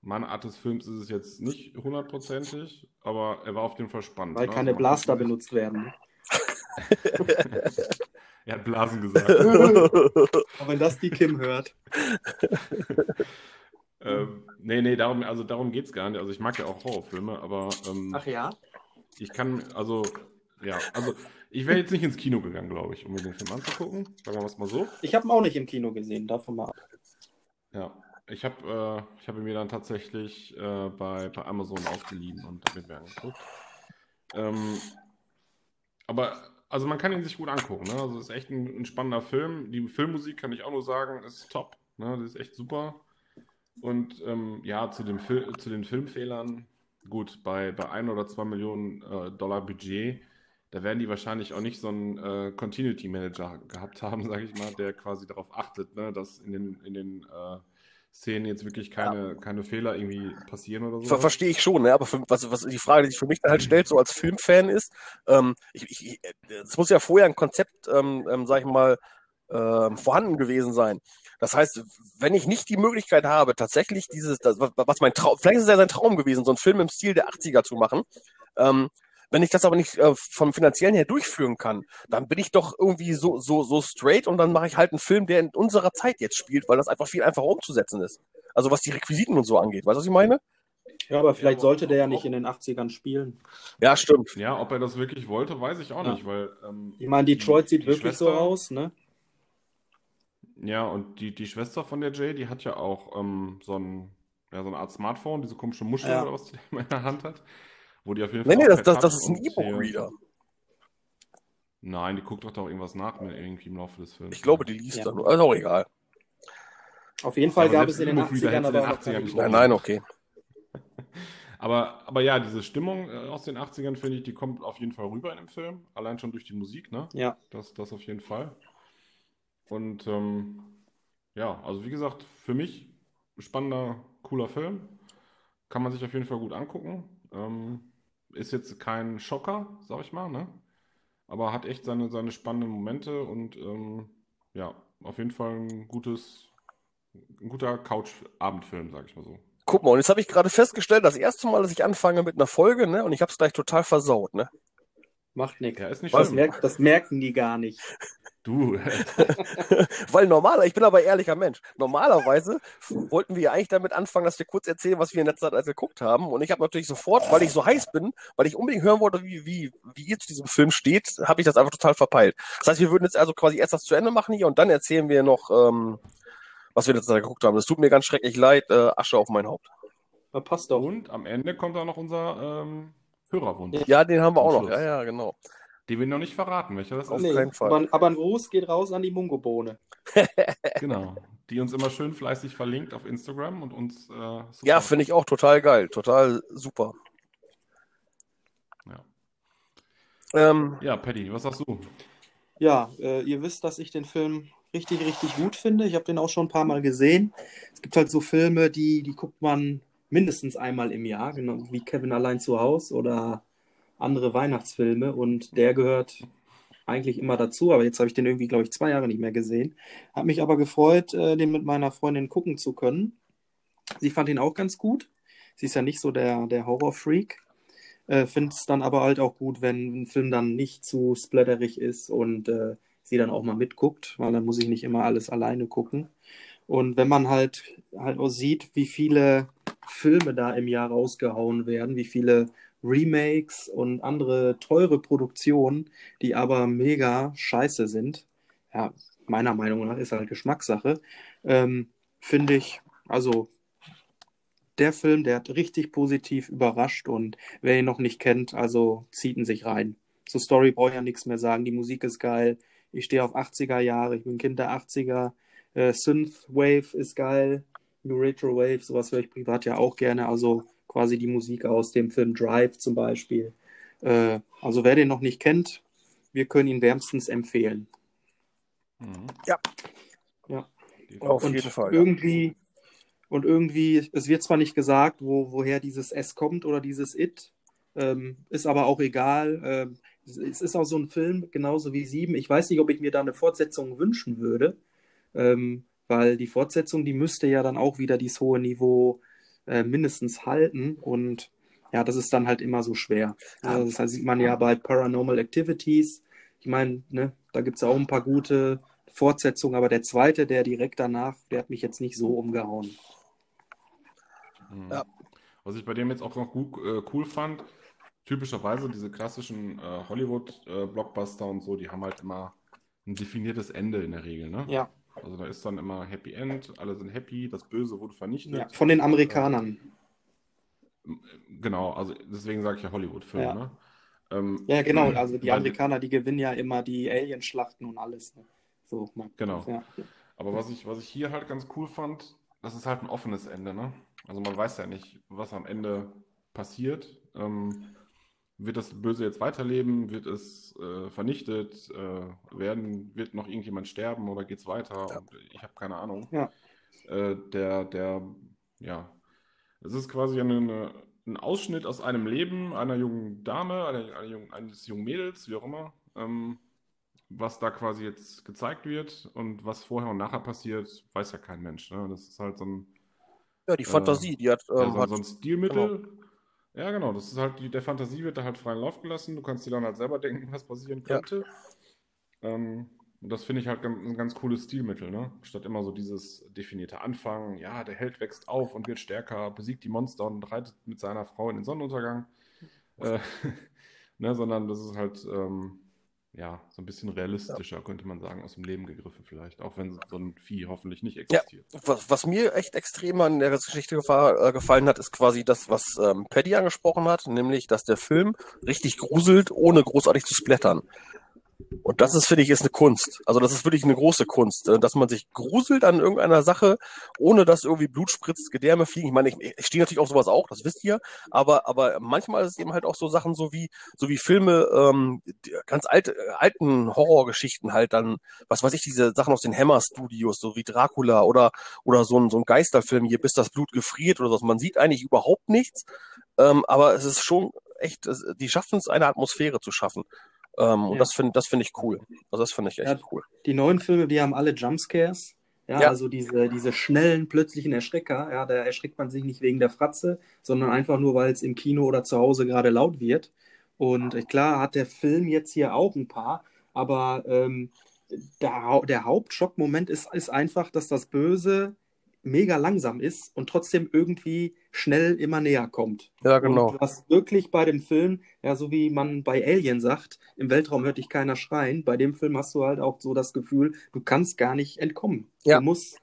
[SPEAKER 1] meine Art des Films ist es jetzt nicht hundertprozentig, aber er war auf jeden Fall spannend.
[SPEAKER 5] Weil
[SPEAKER 1] ne?
[SPEAKER 5] keine
[SPEAKER 1] Also
[SPEAKER 5] Blaster benutzt werden.
[SPEAKER 1] Er hat Blasen gesagt.
[SPEAKER 5] Aber wenn das die Kim hört.
[SPEAKER 1] ähm, nee, nee, darum, also darum geht es gar nicht. Also ich mag ja auch Horrorfilme, aber ähm,
[SPEAKER 5] Ach ja?
[SPEAKER 1] ich kann, also, ja, also ich wäre jetzt nicht ins Kino gegangen, glaube ich, um mir den Film anzugucken. Sagen wir es mal so.
[SPEAKER 5] Ich habe ihn auch nicht im Kino gesehen, davon mal ab.
[SPEAKER 1] Ja, ich habe äh, ich habe mir dann tatsächlich äh, bei, bei Amazon ausgeliehen und habe mir angeguckt. Ähm, aber, also man kann ihn sich gut angucken, ne? Also es ist echt ein, ein spannender Film. Die Filmmusik kann ich auch nur sagen, ist top, ne? Das ist echt super. Und ähm, ja, zu, dem Fil zu den Filmfehlern, gut, bei, bei ein oder zwei Millionen äh, Dollar Budget, da werden die wahrscheinlich auch nicht so einen äh, Continuity Manager gehabt haben, sage ich mal, der quasi darauf achtet, ne, dass in den, in den äh, Szenen jetzt wirklich keine, keine Fehler irgendwie passieren oder so.
[SPEAKER 4] Ver Verstehe ich schon, ne? aber für, was, was die Frage, die sich für mich dann halt stellt, so als Filmfan ist, ähm, ich, ich, es muss ja vorher ein Konzept, ähm, ähm, sag ich mal, ähm, vorhanden gewesen sein. Das heißt, wenn ich nicht die Möglichkeit habe, tatsächlich dieses, das, was was mein Traum, vielleicht ist es ja sein Traum gewesen, so einen Film im Stil der 80er zu machen, ähm, wenn ich das aber nicht äh, vom finanziellen her durchführen kann, dann bin ich doch irgendwie so, so, so straight und dann mache ich halt einen Film, der in unserer Zeit jetzt spielt, weil das einfach viel einfacher umzusetzen ist. Also was die Requisiten und so angeht. Weißt du, was ich meine?
[SPEAKER 5] Ja, aber vielleicht sollte der ja nicht in den 80ern spielen.
[SPEAKER 4] Ja, stimmt.
[SPEAKER 1] Ja, ob er das wirklich wollte, weiß ich auch
[SPEAKER 5] Ja.
[SPEAKER 1] nicht, weil ähm,
[SPEAKER 5] Ich meine, Detroit sieht
[SPEAKER 1] die
[SPEAKER 5] wirklich so
[SPEAKER 1] Schwester-
[SPEAKER 5] aus, ne?
[SPEAKER 1] Ja, und die, die Schwester von der Jay, die hat ja auch ähm, so, ein, ja, so eine Art Smartphone, diese komische Muschel
[SPEAKER 5] Ja.
[SPEAKER 1] oder was die in der Hand hat, wo die auf jeden
[SPEAKER 4] Nee,
[SPEAKER 1] Fall
[SPEAKER 4] nee,
[SPEAKER 1] auch
[SPEAKER 4] das, das, das ist ein E-Book-Reader.
[SPEAKER 1] Nein, die guckt doch da irgendwas nach mit irgendwie im Laufe des Films.
[SPEAKER 4] Ich glaube, die liest
[SPEAKER 5] Ja.
[SPEAKER 4] da nur. Also auch egal.
[SPEAKER 5] Auf jeden Fall
[SPEAKER 1] aber
[SPEAKER 5] gab
[SPEAKER 1] selbst
[SPEAKER 5] es in den
[SPEAKER 1] E-Book-Reader
[SPEAKER 5] 80ern
[SPEAKER 1] hättest du in
[SPEAKER 5] aber
[SPEAKER 1] den
[SPEAKER 5] auch noch
[SPEAKER 1] 80ern
[SPEAKER 5] keine
[SPEAKER 1] nicht
[SPEAKER 4] Nein, nein, okay.
[SPEAKER 1] Aber, aber ja, diese Stimmung äh, aus den 80ern, finde ich, die kommt auf jeden Fall rüber in dem Film. Allein schon durch die Musik, ne?
[SPEAKER 5] Ja,
[SPEAKER 1] Das, das auf jeden Fall. Und ähm, ja, also wie gesagt, für mich spannender, cooler Film. Kann man sich auf jeden Fall gut angucken. Ähm, ist jetzt kein Schocker, sag ich mal, ne? Aber hat echt seine, seine spannenden Momente und ähm, ja, auf jeden Fall ein gutes, ein guter Couch-Abendfilm, sag ich mal so.
[SPEAKER 4] Guck mal, und jetzt habe ich gerade festgestellt, das erste Mal, dass ich anfange mit einer Folge, ne, und ich habe es gleich total versaut, ne?
[SPEAKER 5] Macht nichts.
[SPEAKER 1] Ja, ist nicht
[SPEAKER 5] Das,
[SPEAKER 1] schlimm.
[SPEAKER 5] merkt, das merken die gar nicht.
[SPEAKER 1] Du,
[SPEAKER 4] Weil normaler, ich bin aber ehrlicher Mensch. Normalerweise wollten wir ja eigentlich damit anfangen, dass wir kurz erzählen, was wir in letzter Zeit alles geguckt haben. Und ich habe natürlich sofort, weil ich so heiß bin, weil ich unbedingt hören wollte, wie, wie, wie ihr zu diesem Film steht, habe ich das einfach total verpeilt. Das heißt, wir würden jetzt also quasi erst das zu Ende machen hier und dann erzählen wir noch, ähm, was wir in letzter Zeit geguckt haben. Das tut mir ganz schrecklich leid, äh, Asche auf mein Haupt.
[SPEAKER 5] Aber passt doch.
[SPEAKER 1] und am Ende kommt auch noch unser ähm, Hörerwunsch.
[SPEAKER 4] Ja, den haben wir auch noch. Ja, ja, genau.
[SPEAKER 1] Den wir noch nicht verraten, welcher das
[SPEAKER 4] Auf
[SPEAKER 1] ist.
[SPEAKER 4] keinen Fall.
[SPEAKER 5] Aber, aber ein Gruß geht raus an die Mungobohne.
[SPEAKER 1] Genau. Die uns immer schön fleißig verlinkt auf Instagram und uns. Äh,
[SPEAKER 4] Ja, finde ich auch total geil. Total super.
[SPEAKER 1] Ja.
[SPEAKER 4] Ähm,
[SPEAKER 1] ja, Paddy, was sagst du?
[SPEAKER 5] Ja, äh, ihr wisst, dass ich den Film richtig, richtig gut finde. Ich habe den auch schon ein paar Mal gesehen. Es gibt halt so Filme, die, die guckt man mindestens einmal im Jahr, genau wie Kevin allein zu Hause oder andere Weihnachtsfilme. Und der gehört eigentlich immer dazu. Aber jetzt habe ich den irgendwie, glaube ich, zwei Jahre nicht mehr gesehen. Hat mich aber gefreut, äh, den mit meiner Freundin gucken zu können. Sie fand ihn auch ganz gut. Sie ist ja nicht so der, der Horror-Freak. Äh, Finde es dann aber halt auch gut, wenn ein Film dann nicht zu splatterig ist und äh, sie dann auch mal mitguckt, weil dann muss ich nicht immer alles alleine gucken. Und wenn man halt halt auch sieht, wie viele Filme da im Jahr rausgehauen werden, wie viele Remakes und andere teure Produktionen, die aber mega scheiße sind, ja, meiner Meinung nach ist halt Geschmackssache, ähm, finde ich, also der Film, der hat richtig positiv überrascht und wer ihn noch nicht kennt, also zieht ihn sich rein. Zur Story brauche ich ja nichts mehr sagen. Die Musik ist geil. Ich stehe auf 80er Jahre. Ich bin Kind der 80er. Äh, Synthwave ist geil. New Retro Wave, sowas höre ich privat ja auch gerne. Also quasi die Musik aus dem Film Drive zum Beispiel. Äh, also wer den noch nicht kennt, wir können ihn wärmstens empfehlen.
[SPEAKER 1] Mhm.
[SPEAKER 4] Ja.
[SPEAKER 5] Ja.
[SPEAKER 4] Auf
[SPEAKER 5] und
[SPEAKER 4] jeden Fall, ja.
[SPEAKER 5] Irgendwie, und irgendwie, es wird zwar nicht gesagt, wo, woher dieses S kommt oder dieses It, ähm, ist aber auch egal. Ähm, es es ist auch so ein Film, genauso wie Sieben. Ich weiß nicht, ob ich mir da eine Fortsetzung wünschen würde, ähm, weil die Fortsetzung, die müsste ja dann auch wieder dieses hohe Niveau äh, mindestens halten und ja, das ist dann halt immer so schwer. Äh, das sieht man ja bei Paranormal Activities. Ich meine, ne, da gibt es auch ein paar gute Fortsetzungen, aber der zweite, der direkt danach, der hat mich jetzt nicht so umgehauen.
[SPEAKER 1] Mhm.
[SPEAKER 4] Ja.
[SPEAKER 1] Was ich bei dem jetzt auch noch gut, äh, cool fand, typischerweise diese klassischen äh, Hollywood-Blockbuster und so, die haben halt immer ein definiertes Ende in der Regel, ne?
[SPEAKER 5] Ja,
[SPEAKER 1] Also da ist dann immer Happy End, alle sind happy, das Böse wurde vernichtet.
[SPEAKER 5] ja. von den Amerikanern.
[SPEAKER 1] Genau, also deswegen sage ich ja Hollywood-Film,
[SPEAKER 5] Ja.
[SPEAKER 1] ne? Ähm,
[SPEAKER 5] Ja, genau. Also die Amerikaner, die gewinnen ja immer die Alienschlachten und alles. Ne? So, man,
[SPEAKER 1] Genau.
[SPEAKER 5] Ja.
[SPEAKER 1] Aber was ich, was ich hier halt ganz cool fand, das ist halt ein offenes Ende, ne? Also man weiß ja nicht, was am Ende passiert. Ähm, wird das Böse jetzt weiterleben? Wird es äh, vernichtet? Äh, werden, wird noch irgendjemand sterben oder geht's weiter?
[SPEAKER 4] Ja.
[SPEAKER 1] Und ich habe keine Ahnung.
[SPEAKER 5] Ja.
[SPEAKER 1] Äh, der, der, ja, es ist quasi eine, eine, ein Ausschnitt aus einem Leben einer jungen Dame, einer, einer jungen, eines jungen Mädels, wie auch immer. Ähm, was da quasi jetzt gezeigt wird und was vorher und nachher passiert, weiß ja kein Mensch. Ne? Das ist halt so ein,
[SPEAKER 4] ja, die Fantasie, die hat,
[SPEAKER 1] ja,
[SPEAKER 4] ähm,
[SPEAKER 1] so,
[SPEAKER 4] hat
[SPEAKER 1] so ein Stilmittel. Ja, genau. Das ist halt, die, der Fantasie wird da halt freien Lauf gelassen. Du kannst dir dann halt selber denken, was passieren
[SPEAKER 4] Ja.
[SPEAKER 1] könnte. Ähm, und das finde ich halt ein ganz cooles Stilmittel, ne? Statt immer so dieses definierte Anfangen, ja, der Held wächst auf und wird stärker, besiegt die Monster und reitet mit seiner Frau in den Sonnenuntergang. Äh, ne, sondern das ist halt, ähm, ja, so ein bisschen realistischer, könnte man sagen, aus dem Leben gegriffen vielleicht. Auch wenn so ein Vieh hoffentlich nicht existiert.
[SPEAKER 4] was, was mir echt extrem an der Geschichte gefa- äh, gefallen hat, ist quasi das, was ähm, Paddy angesprochen hat, nämlich, dass der Film richtig gruselt, ohne großartig zu splattern. Und das ist, finde ich, ist eine Kunst. Also das ist wirklich eine große Kunst, äh, dass man sich gruselt an irgendeiner Sache, ohne dass irgendwie Blut spritzt, Gedärme fliegen. Ich meine, ich, ich stehe natürlich auf sowas auch, das wisst ihr, aber, aber manchmal ist es eben halt auch so Sachen, so wie, so wie Filme, ähm, ganz alte, äh, alten Horrorgeschichten halt dann, was weiß ich, diese Sachen aus den Hammer Studios, so wie Dracula oder, oder so ein, so ein Geisterfilm hier, bis das Blut gefriert oder so. Man sieht eigentlich überhaupt nichts, ähm, aber es ist schon echt, die schaffen es, eine Atmosphäre zu schaffen. Ähm, Und
[SPEAKER 5] Ja.
[SPEAKER 4] das finde das finde ich cool. Also das finde ich echt
[SPEAKER 5] Ja.
[SPEAKER 4] cool.
[SPEAKER 5] Die neuen Filme, die haben alle Jumpscares. Ja,
[SPEAKER 4] Ja.
[SPEAKER 5] also diese, diese schnellen, plötzlichen Erschrecker, ja, da erschreckt man sich nicht wegen der Fratze, sondern einfach nur, weil es im Kino oder zu Hause gerade laut wird. Und äh, klar hat der Film jetzt hier auch ein paar, aber ähm, der, der Hauptschockmoment ist, ist einfach, dass das Böse mega langsam ist und trotzdem irgendwie schnell immer näher kommt.
[SPEAKER 4] Ja, genau.
[SPEAKER 5] Und du hast wirklich bei dem Film, ja, so wie man bei Alien sagt, im Weltraum hört dich keiner schreien. Bei dem Film hast du halt auch so das Gefühl, du kannst gar nicht entkommen.
[SPEAKER 4] Ja.
[SPEAKER 5] Du musst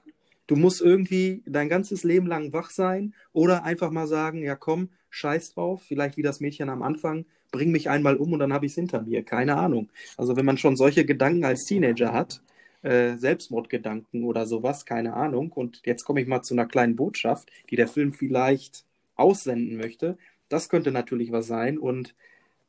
[SPEAKER 5] Du musst irgendwie dein ganzes Leben lang wach sein oder einfach mal sagen, ja komm, scheiß drauf, vielleicht wie das Mädchen am Anfang, bring mich einmal um und dann habe ich es hinter mir. Keine Ahnung. Also wenn man schon solche Gedanken als Teenager hat, äh, Selbstmordgedanken oder sowas, keine Ahnung. Und jetzt komme ich mal zu einer kleinen Botschaft, die der Film vielleicht aussenden möchte. Das könnte natürlich was sein. Und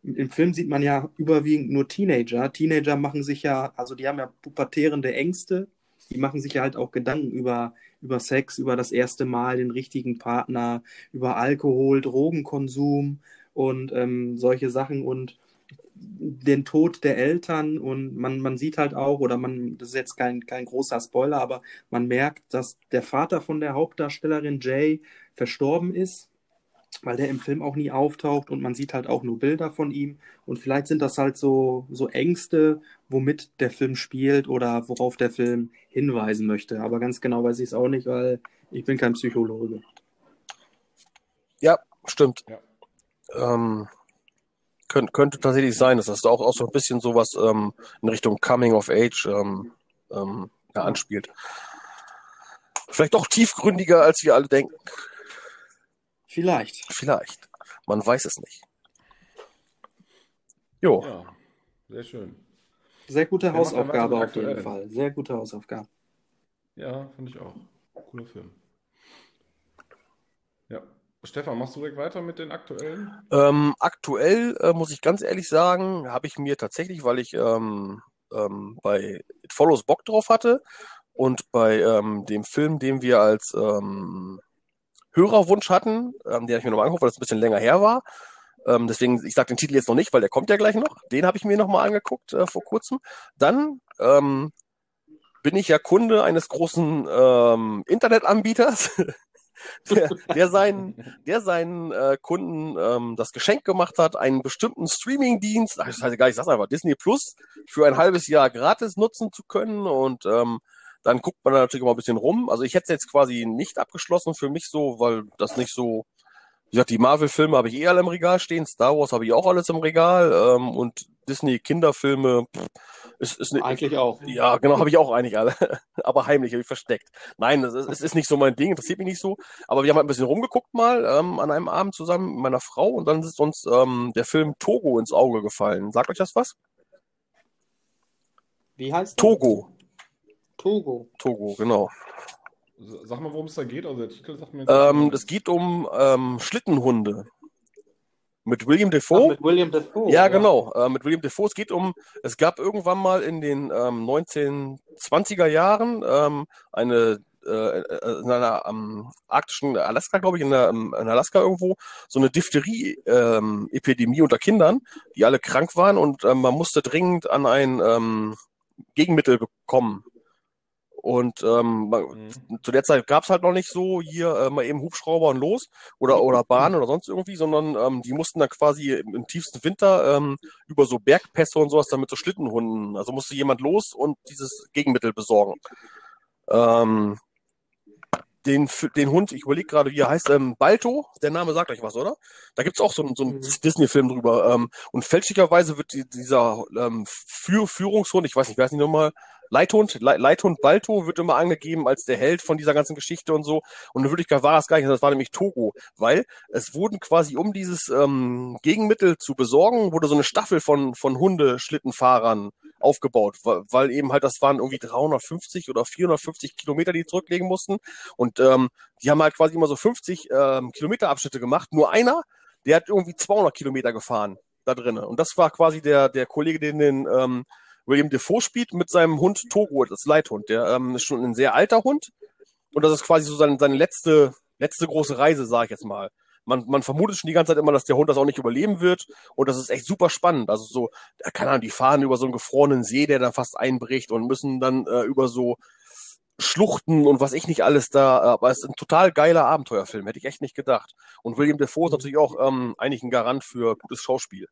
[SPEAKER 5] im Film sieht man ja überwiegend nur Teenager. Teenager machen sich ja, also die haben ja pubertierende Ängste, die machen sich ja halt auch Gedanken über, über Sex, über das erste Mal, den richtigen Partner, über Alkohol, Drogenkonsum und ähm, solche Sachen und den Tod der Eltern und man, man sieht halt auch, oder man, das ist jetzt kein, kein großer Spoiler, aber man merkt, dass der Vater von der Hauptdarstellerin Jay verstorben ist weil der im Film auch nie auftaucht und man sieht halt auch nur Bilder von ihm. Und vielleicht sind das halt so, so Ängste, womit der Film spielt oder worauf der Film hinweisen möchte. Aber ganz genau weiß ich es auch nicht, weil ich bin kein Psychologe.
[SPEAKER 4] Ja, stimmt. Ja. Ähm, könnte, könnte tatsächlich sein, dass das auch, auch so ein bisschen sowas ähm, in Richtung Coming of Age ähm, ähm ja, anspielt. Vielleicht doch tiefgründiger, als wir alle denken.
[SPEAKER 5] Vielleicht.
[SPEAKER 4] Vielleicht. Man weiß es nicht. Jo. Ja,
[SPEAKER 1] sehr schön.
[SPEAKER 5] Sehr gute Hausaufgabe auf jeden Fall. Sehr gute Hausaufgabe.
[SPEAKER 1] Ja, finde ich auch. Cooler Film. Stefan, machst du direkt weiter mit den aktuellen?
[SPEAKER 4] Ähm, aktuell äh, muss ich ganz ehrlich sagen, habe ich mir tatsächlich, weil ich ähm, ähm, bei It Follows Bock drauf hatte und bei ähm, dem Film, den wir als ähm, Hörerwunsch hatten, ähm, den habe ich mir nochmal angeguckt, weil das ein bisschen länger her war. Deswegen, ich sage den Titel jetzt noch nicht, weil der kommt ja gleich noch. Den habe ich mir nochmal angeguckt äh, vor kurzem. Dann bin ich ja Kunde eines großen Internetanbieters, der, der seinen, der seinen äh, Kunden ähm, das Geschenk gemacht hat, einen bestimmten Streaming-Dienst, das heißt nicht, ich sag's einfach, Disney Plus, für ein halbes Jahr gratis nutzen zu können und ähm, dann guckt man da natürlich immer ein bisschen rum. Also ich hätte jetzt quasi nicht abgeschlossen für mich so, weil das nicht so, wie gesagt, die Marvel-Filme habe ich eh alle im Regal stehen, Star Wars habe ich auch alles im Regal ähm, und Disney-Kinderfilme ist, ist
[SPEAKER 5] ne, eigentlich auch.
[SPEAKER 4] Ja, genau, habe ich auch eigentlich alle, aber heimlich, habe ich versteckt. Nein, es ist, ist nicht so mein Ding, interessiert mich nicht so. Aber wir haben halt ein bisschen rumgeguckt mal ähm, an einem Abend zusammen mit meiner Frau und dann ist uns ähm, der Film Togo ins Auge gefallen. Sagt euch das was?
[SPEAKER 5] Wie heißt?
[SPEAKER 4] Togo.
[SPEAKER 5] Togo.
[SPEAKER 4] Togo, genau.
[SPEAKER 1] Sag mal, worum es da geht. Also der Titel sagt
[SPEAKER 4] mir ähm, es geht um ähm, Schlittenhunde. Mit William Defoe. Ach,
[SPEAKER 5] mit William Defoe.
[SPEAKER 4] Ja, ja. genau. Äh, mit William Defoe. Es geht um, es gab irgendwann mal in den ähm, 1920er Jahren ähm, eine äh, äh, in einer ähm, arktischen Alaska, glaube ich, in, der, in, Alaska irgendwo, so eine Diphtherie-Epidemie ähm, unter Kindern, die alle krank waren und ähm, man musste dringend an ein ähm, Gegenmittel bekommen. Und ähm, mhm. zu der Zeit gab es halt noch nicht so hier äh, mal eben Hubschrauber und los oder, oder Bahn oder sonst irgendwie, sondern ähm, die mussten dann quasi im, im tiefsten Winter ähm, über so Bergpässe und sowas dann mit so Schlittenhunden. Also musste jemand los und dieses Gegenmittel besorgen. Ähm, den, den Hund, ich überlege gerade, wie er heißt, ähm, Balto, der Name sagt euch was, oder? Da gibt's auch so, so einen mhm. Disney-Film drüber. Ähm, und fälschlicherweise wird die, dieser ähm, Für Führungshund, ich weiß nicht, wer ist nicht nochmal, Leithund, Le Leithund Balto wird immer angegeben als der Held von dieser ganzen Geschichte und so. Und in Wirklichkeit war es gar nicht, das war nämlich Togo, weil es wurden quasi, um dieses ähm, Gegenmittel zu besorgen, wurde so eine Staffel von, von Hundeschlittenfahrern aufgebaut, weil, weil eben halt das waren irgendwie 350 oder 450 Kilometer, die zurücklegen mussten. Und ähm, die haben halt quasi immer so 50 ähm, Kilometer Abschnitte gemacht. Nur einer, der hat irgendwie 200 Kilometer gefahren da drinnen. Und das war quasi der, der Kollege, den den ähm, William Defoe spielt mit seinem Hund Togo, das Leithund. Der ähm, ist schon ein sehr alter Hund. Und das ist quasi so seine, seine letzte, letzte große Reise, sage ich jetzt mal. Man, man vermutet schon die ganze Zeit immer, dass der Hund das auch nicht überleben wird. Und das ist echt super spannend. Also so, keine Ahnung, die fahren über so einen gefrorenen See, der dann fast einbricht und müssen dann äh, über so Schluchten und was ich nicht alles da, äh, aber es ist ein total geiler Abenteuerfilm, hätte ich echt nicht gedacht. Und William Defoe ist natürlich auch ähm, eigentlich ein Garant für gutes Schauspiel.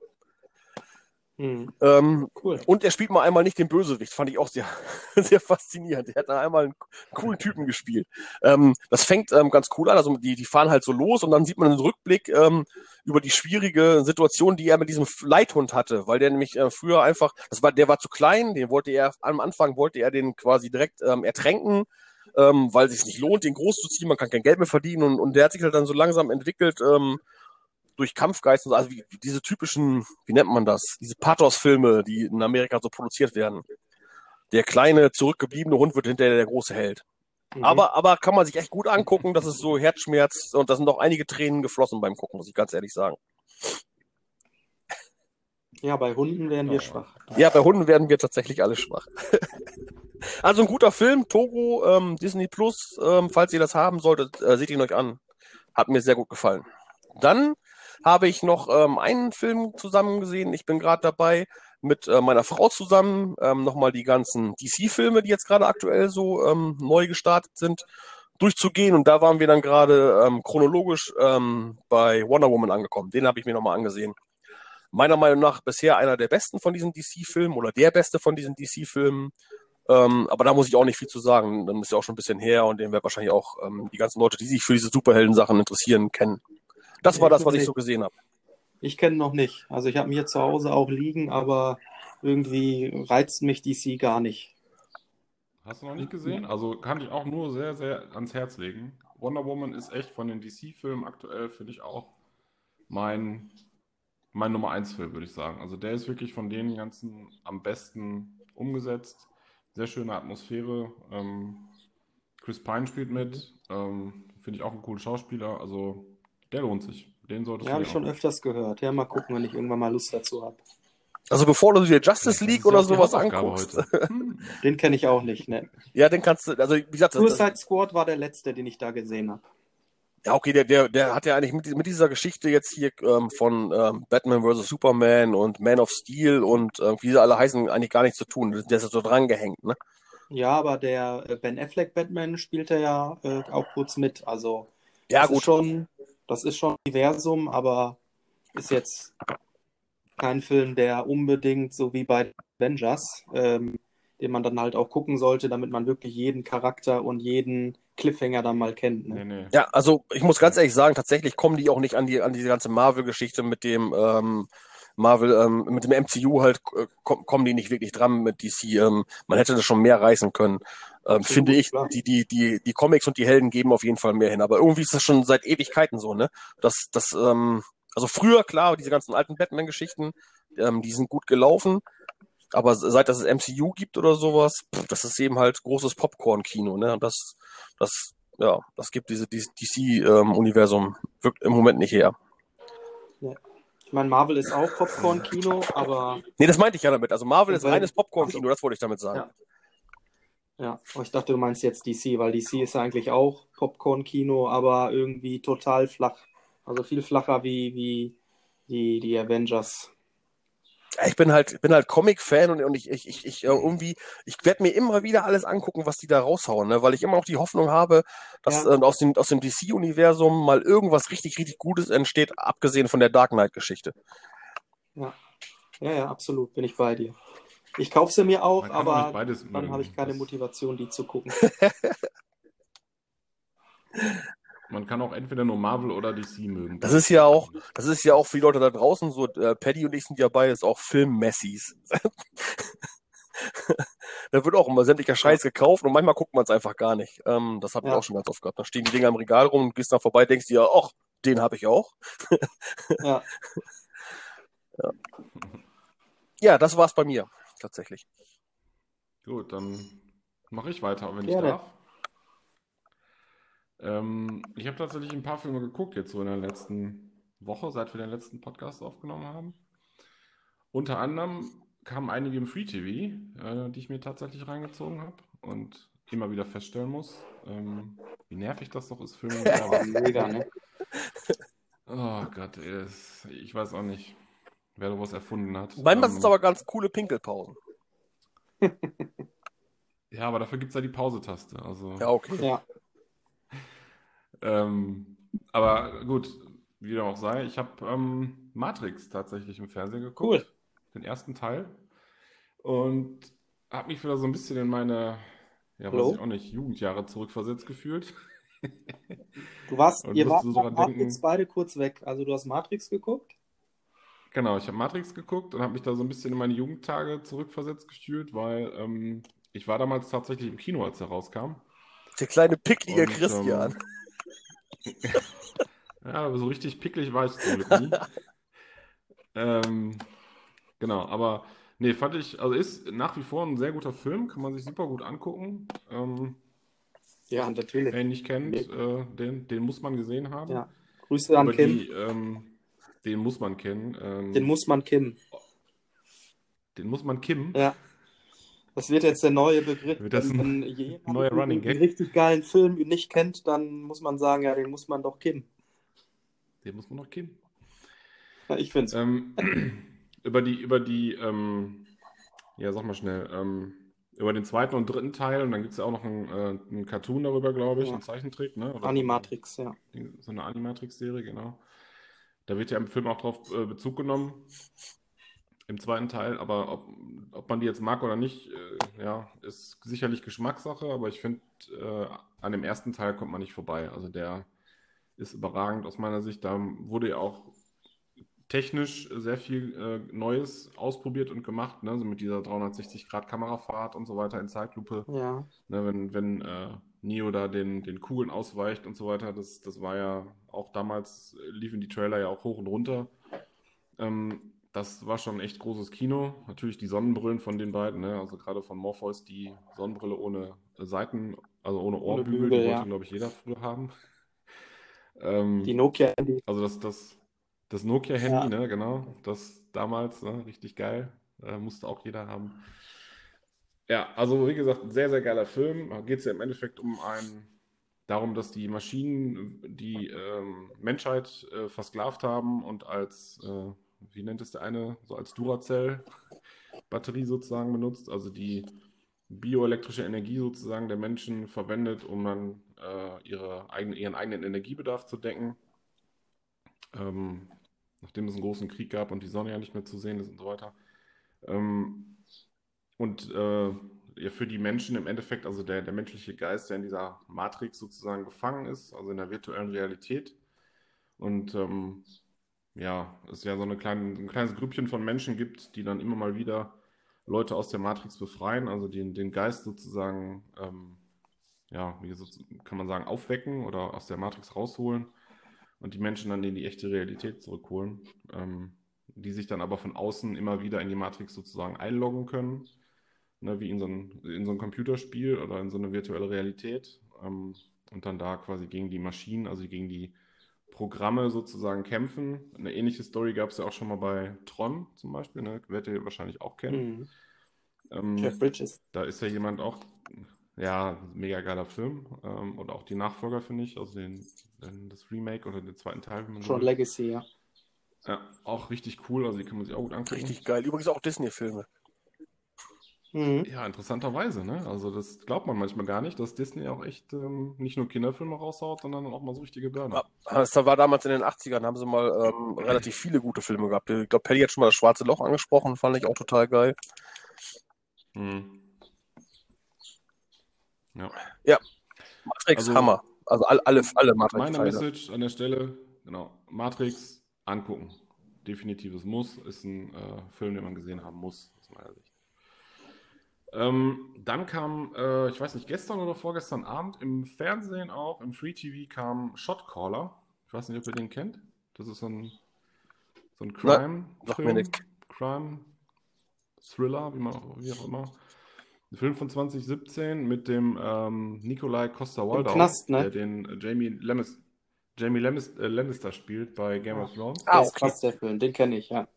[SPEAKER 4] Mhm. Ähm, cool. Und er spielt mal einmal nicht den Bösewicht, fand ich auch sehr, sehr faszinierend. Er hat da einmal einen coolen Typen gespielt. Ähm, das fängt ähm, ganz cool an, also die, die fahren halt so los und dann sieht man einen Rückblick ähm, über die schwierige Situation, die er mit diesem Leithund hatte, weil der nämlich äh, früher einfach, das war, der war zu klein, den wollte er, am Anfang wollte er den quasi direkt ähm, ertränken, ähm, weil es sich nicht lohnt, den groß zu ziehen, man kann kein Geld mehr verdienen und, und der hat sich halt dann so langsam entwickelt ähm, durch Kampfgeist und so, also wie, wie diese typischen, wie nennt man das, diese Pathos-Filme, die in Amerika so produziert werden. Der kleine, zurückgebliebene Hund wird hinterher der große Held.
[SPEAKER 5] Mhm.
[SPEAKER 4] Aber, aber kann man sich echt gut angucken, das ist so Herzschmerz und da sind auch einige Tränen geflossen beim Gucken, muss ich ganz ehrlich sagen.
[SPEAKER 5] Ja, bei Hunden wären wir
[SPEAKER 1] Ja.
[SPEAKER 5] schwach.
[SPEAKER 4] Ja, bei Hunden werden wir tatsächlich alle schwach. also ein guter Film, Togo, ähm, Disney Plus, ähm, falls ihr das haben solltet, äh, seht ihn euch an. Hat mir sehr gut gefallen. Dann habe ich noch ähm, einen Film zusammen gesehen. Ich bin gerade dabei, mit äh, meiner Frau zusammen ähm, nochmal die ganzen DC-Filme, die jetzt gerade aktuell so ähm, neu gestartet sind, durchzugehen. Und da waren wir dann gerade ähm, chronologisch ähm, bei Wonder Woman angekommen. Den habe ich mir nochmal angesehen meiner Meinung nach bisher einer der besten von diesen DC-Filmen oder der beste von diesen DC-Filmen. Ähm, aber da muss ich auch nicht viel zu sagen. Dann ist ja auch schon ein bisschen her und den werden wahrscheinlich auch ähm, die ganzen Leute, die sich für diese Superhelden-Sachen interessieren, kennen. Das war das, was ich so gesehen habe.
[SPEAKER 5] Ich kenne noch nicht. Also ich habe ihn hier zu Hause auch liegen, aber irgendwie reizt mich DC gar nicht.
[SPEAKER 1] Hast du noch nicht gesehen? Also kann ich auch nur sehr, sehr ans Herz legen. Wonder Woman ist echt von den DC-Filmen aktuell, finde ich auch mein, mein Nummer 1 Film, würde ich sagen. Also der ist wirklich von den ganzen am besten umgesetzt. Sehr schöne Atmosphäre. Ähm, Chris Pine spielt mit. Ähm, finde ich auch ein cooler Schauspieler. Also der lohnt sich. Den solltest
[SPEAKER 5] Ja,
[SPEAKER 1] du
[SPEAKER 5] habe
[SPEAKER 1] dir
[SPEAKER 5] ich schon öfters gehört. Ja, mal gucken, wenn ich irgendwann mal Lust dazu habe.
[SPEAKER 4] Also bevor du dir Justice League oder
[SPEAKER 1] ja
[SPEAKER 4] sowas anguckst,
[SPEAKER 1] heute. Hm.
[SPEAKER 5] Den kenne ich auch nicht. Ne?
[SPEAKER 4] ja, den kannst du, also wie gesagt, das, das,
[SPEAKER 5] Suicide Squad war der letzte, den ich da gesehen habe.
[SPEAKER 4] ja okay, der, der, der hat ja eigentlich mit, mit dieser Geschichte jetzt hier ähm, von ähm, Batman vs. Superman und Man of Steel und äh, wie sie alle heißen, eigentlich gar nichts zu tun. Der ist ja so dran gehängt, ne?
[SPEAKER 5] Ja, aber der äh, Ben Affleck Batman spielt er ja äh, auch kurz mit. Also
[SPEAKER 4] Ja,
[SPEAKER 5] das
[SPEAKER 4] gut.
[SPEAKER 5] ist schon, das ist schon Universum, aber ist jetzt kein Film, der unbedingt so wie bei Avengers, ähm, den man dann halt auch gucken sollte, damit man wirklich jeden Charakter und jeden Cliffhanger dann mal kennt.
[SPEAKER 1] Nee,
[SPEAKER 5] Ne?
[SPEAKER 1] nee.
[SPEAKER 4] Ja, also ich muss ganz ehrlich sagen, tatsächlich kommen die auch nicht an die an diese ganze Marvel-Geschichte mit dem ähm, Marvel, ähm, mit dem MCU halt äh, kom kommen die nicht wirklich dran mit DC. Ähm, man hätte das schon mehr reißen können, ähm, finde ich.
[SPEAKER 5] klar.
[SPEAKER 4] Die die die die Comics und die Helden geben auf jeden Fall mehr hin. Aber irgendwie ist das schon seit Ewigkeiten so, ne? Das das ähm, also früher klar, diese ganzen alten Batman-Geschichten, ähm, die sind gut gelaufen. Aber seit es das MCU gibt oder sowas, pff, das ist eben halt großes Popcorn-Kino, ne? Und das, das, ja, das gibt diese DC-Universum im Moment nicht her.
[SPEAKER 5] Ich meine, Marvel ist auch Popcorn-Kino, aber
[SPEAKER 4] Nee, das meinte ich ja damit. Also Marvel ist reines Popcorn-Kino, das wollte ich damit sagen.
[SPEAKER 5] Ja. ja, ich dachte, du meinst jetzt DC, weil DC ist eigentlich auch Popcorn-Kino, aber irgendwie total flach. Also viel flacher wie, wie die, die Avengers.
[SPEAKER 4] Ich bin halt, bin halt Comic-Fan und, und ich, ich, ich, ich äh, irgendwie, ich werde mir immer wieder alles angucken, was die da raushauen, ne? weil ich immer noch die Hoffnung habe, dass
[SPEAKER 5] Ja.
[SPEAKER 4] äh, aus dem, aus dem DC-Universum mal irgendwas richtig, richtig Gutes entsteht, abgesehen von der Dark Knight-Geschichte.
[SPEAKER 5] Ja, ja, absolut, bin ich bei dir. Ich kaufe sie mir auch, aber dann habe ich keine Motivation, die zu gucken.
[SPEAKER 1] Man kann auch entweder nur Marvel oder DC mögen.
[SPEAKER 4] Das ist ja auch, das ist ja auch für die Leute da draußen so, äh, Paddy und ich sind ja beide auch Film-Messis. da wird auch immer sämtlicher Scheiß gekauft und manchmal guckt man es einfach gar nicht. Ähm, das habe ich
[SPEAKER 5] Ja.
[SPEAKER 4] auch schon ganz oft gehabt. Da stehen die Dinger im Regal rum und gehst da vorbei, denkst dir, ach, den habe ich auch.
[SPEAKER 5] Ja,
[SPEAKER 4] Ja, das war's bei mir, tatsächlich.
[SPEAKER 1] Gut, dann mache ich weiter, wenn ich
[SPEAKER 5] Gerne.
[SPEAKER 1] darf. Ähm, ich habe tatsächlich ein paar Filme geguckt, jetzt so in der letzten Woche, seit wir den letzten Podcast aufgenommen haben. Unter anderem kamen einige im Free TV, äh, die ich mir tatsächlich reingezogen habe und immer wieder feststellen muss, ähm, wie nervig das doch ist, Filme
[SPEAKER 5] mega, ne?
[SPEAKER 1] Oh Gott, ey, das, ich weiß auch nicht, wer sowas erfunden hat.
[SPEAKER 4] Manchmal
[SPEAKER 1] Ähm,
[SPEAKER 4] sind es aber ganz coole Pinkelpausen.
[SPEAKER 1] ja, aber dafür gibt es ja die Pause-Taste. Also,
[SPEAKER 4] Ja, okay.
[SPEAKER 5] Ja,
[SPEAKER 1] Ähm, aber gut, wie dem auch sei, ich habe ähm, Matrix tatsächlich im Fernsehen geguckt,
[SPEAKER 5] cool.
[SPEAKER 1] den ersten Teil, und habe mich wieder so ein bisschen in meine, ja,
[SPEAKER 5] Hallo?
[SPEAKER 1] weiß ich auch nicht, Jugendjahre zurückversetzt gefühlt.
[SPEAKER 5] Du warst,
[SPEAKER 1] Und
[SPEAKER 5] ihr wart
[SPEAKER 1] so denken-
[SPEAKER 5] beide kurz weg. Also du hast Matrix geguckt?
[SPEAKER 1] Genau, ich habe Matrix geguckt und habe mich da so ein bisschen in meine Jugendtage zurückversetzt gefühlt, weil ähm, ich war damals tatsächlich im Kino, als er rauskam.
[SPEAKER 4] Der kleine picklige
[SPEAKER 1] Und,
[SPEAKER 4] Christian.
[SPEAKER 1] Ja, aber so richtig picklig war ich zum Glück nie. Ähm, genau, aber nee, fand ich, also ist nach wie vor ein sehr guter Film, kann man sich super gut angucken. Ähm,
[SPEAKER 5] Ja, natürlich.
[SPEAKER 1] wer ihn nicht kennt, äh, den, den muss man gesehen haben.
[SPEAKER 5] Ja. Grüße an
[SPEAKER 1] Aber
[SPEAKER 5] Kim.
[SPEAKER 1] die, ähm, den muss man kennen. Ähm,
[SPEAKER 5] Den muss man Kim.
[SPEAKER 1] den muss man Kim.
[SPEAKER 5] Ja. Das wird jetzt der neue Begriff.
[SPEAKER 1] Das
[SPEAKER 5] Wenn,
[SPEAKER 1] ein
[SPEAKER 5] wenn jemand
[SPEAKER 1] neuer Running
[SPEAKER 5] einen
[SPEAKER 1] Gag?
[SPEAKER 5] richtig geilen Film nicht kennt, dann muss man sagen, ja, den muss man doch Kim.
[SPEAKER 1] Den muss man noch Kim.
[SPEAKER 5] Ja, ich finde es.
[SPEAKER 1] Ähm, über die, über die, ähm, ja, sag mal schnell, ähm, über den zweiten und dritten Teil, und dann gibt es ja auch noch einen, äh, einen Cartoon darüber, glaube ich,
[SPEAKER 5] Ja.
[SPEAKER 1] einen Zeichentrick, ne? Oder
[SPEAKER 5] Animatrix, ja.
[SPEAKER 1] so eine Animatrix-Serie, genau. Da wird ja im Film auch drauf äh, Bezug genommen, im zweiten Teil, aber ob, ob man die jetzt mag oder nicht, äh, ja, ist sicherlich Geschmackssache, aber ich finde, äh, an dem ersten Teil kommt man nicht vorbei. Also der ist überragend aus meiner Sicht. Da wurde ja auch technisch sehr viel äh, Neues ausprobiert und gemacht, ne? So mit dieser 360-Grad-Kamerafahrt und so weiter in Zeitlupe.
[SPEAKER 5] Ja.
[SPEAKER 1] Ne, wenn wenn äh, Neo da den, den Kugeln ausweicht und so weiter, das, das war ja auch damals, liefen die Trailer ja auch hoch und runter. Ähm, das war schon echt großes Kino. Natürlich die Sonnenbrillen von den beiden, ne? Also gerade von Morpheus die Sonnenbrille ohne Seiten, also ohne Ohrbügel,
[SPEAKER 5] Bügel,
[SPEAKER 1] die
[SPEAKER 5] ja.
[SPEAKER 1] wollte, glaube ich, jeder früher haben. Ähm,
[SPEAKER 5] Die Nokia, die
[SPEAKER 1] also das, das, das Nokia-Handy,
[SPEAKER 5] Ja.
[SPEAKER 1] ne, genau. Das damals, ne, richtig geil. Äh, musste auch jeder haben. Ja, also wie gesagt, ein sehr, sehr geiler Film. Da geht es ja im Endeffekt um ein, darum, dass die Maschinen die ähm, Menschheit äh, versklavt haben und als, äh, wie nennt es der eine, so als Duracell-Batterie sozusagen benutzt, also die bioelektrische Energie sozusagen der Menschen verwendet, um dann äh, ihre eigene, ihren eigenen Energiebedarf zu decken. Ähm, nachdem es einen großen Krieg gab und die Sonne ja nicht mehr zu sehen ist und so weiter. Ähm, und äh, ja, für die Menschen im Endeffekt, also der, der menschliche Geist, der in dieser Matrix sozusagen gefangen ist, also in der virtuellen Realität. Und ähm, ja, es ja so eine kleine, ein kleines Grüppchen von Menschen gibt, die dann immer mal wieder Leute aus der Matrix befreien, also den, den Geist sozusagen, ähm, ja, wie kann man sagen, aufwecken oder aus der Matrix rausholen und die Menschen dann in die echte Realität zurückholen, ähm, die sich dann aber von außen immer wieder in die Matrix sozusagen einloggen können, ne, wie in so ein, in so ein Computerspiel oder in so eine virtuelle Realität ähm, und dann da quasi gegen die Maschinen, also gegen die Programme sozusagen kämpfen. Eine ähnliche Story gab es ja auch schon mal bei Tron zum Beispiel, ne? Werdet ihr wahrscheinlich auch kennen.
[SPEAKER 5] Mhm.
[SPEAKER 1] Ähm,
[SPEAKER 5] Jeff Bridges.
[SPEAKER 1] da ist ja jemand auch, ja, mega geiler Film. Ähm, und auch die Nachfolger, finde ich, also den, den, das Remake oder den zweiten Teil, so
[SPEAKER 5] Tron
[SPEAKER 1] will.
[SPEAKER 5] Legacy, ja.
[SPEAKER 1] Ja, auch richtig cool, also die kann man sich auch gut angucken.
[SPEAKER 4] Richtig geil. Übrigens auch Disney-Filme.
[SPEAKER 5] Mhm.
[SPEAKER 1] Ja, interessanterweise, ne? Also das glaubt man manchmal gar nicht, dass Disney auch echt ähm, nicht nur Kinderfilme raushaut, sondern auch mal so richtige Burner.
[SPEAKER 4] Ja, Das war damals in den 80ern, haben sie mal ähm, relativ viele gute Filme gehabt. Ich glaube, Paddy hat schon mal das Schwarze Loch angesprochen, fand ich auch total geil.
[SPEAKER 1] Mhm. Ja.
[SPEAKER 4] Matrix,
[SPEAKER 1] Also-
[SPEAKER 4] Hammer. Also alle, alle, alle
[SPEAKER 1] Meine
[SPEAKER 4] Matrix-Teile.
[SPEAKER 1] Message an der Stelle, genau, Matrix angucken. Definitives Muss, ist ein äh, Film, den man gesehen haben muss, aus meiner Sicht. Ähm, dann kam, äh, ich weiß nicht, gestern oder vorgestern Abend im Fernsehen auch, im Free TV kam Shotcaller. Ich weiß nicht, ob ihr den kennt. Das ist so ein, so ein Crime-Film,
[SPEAKER 4] mir nichts.
[SPEAKER 1] Crime-Thriller, wie, man auch, wie auch immer. Ein Film von 2017 mit dem ähm, Nikolai Coster-Waldau,
[SPEAKER 5] Knast, ne?
[SPEAKER 1] der den äh, Jamie Lannis- Jamie Lannis- äh, Lannister spielt bei Game of Thrones.
[SPEAKER 5] Der
[SPEAKER 4] Ah,
[SPEAKER 5] ist
[SPEAKER 4] okay.
[SPEAKER 5] krass, der Film. Den kenne ich, ja.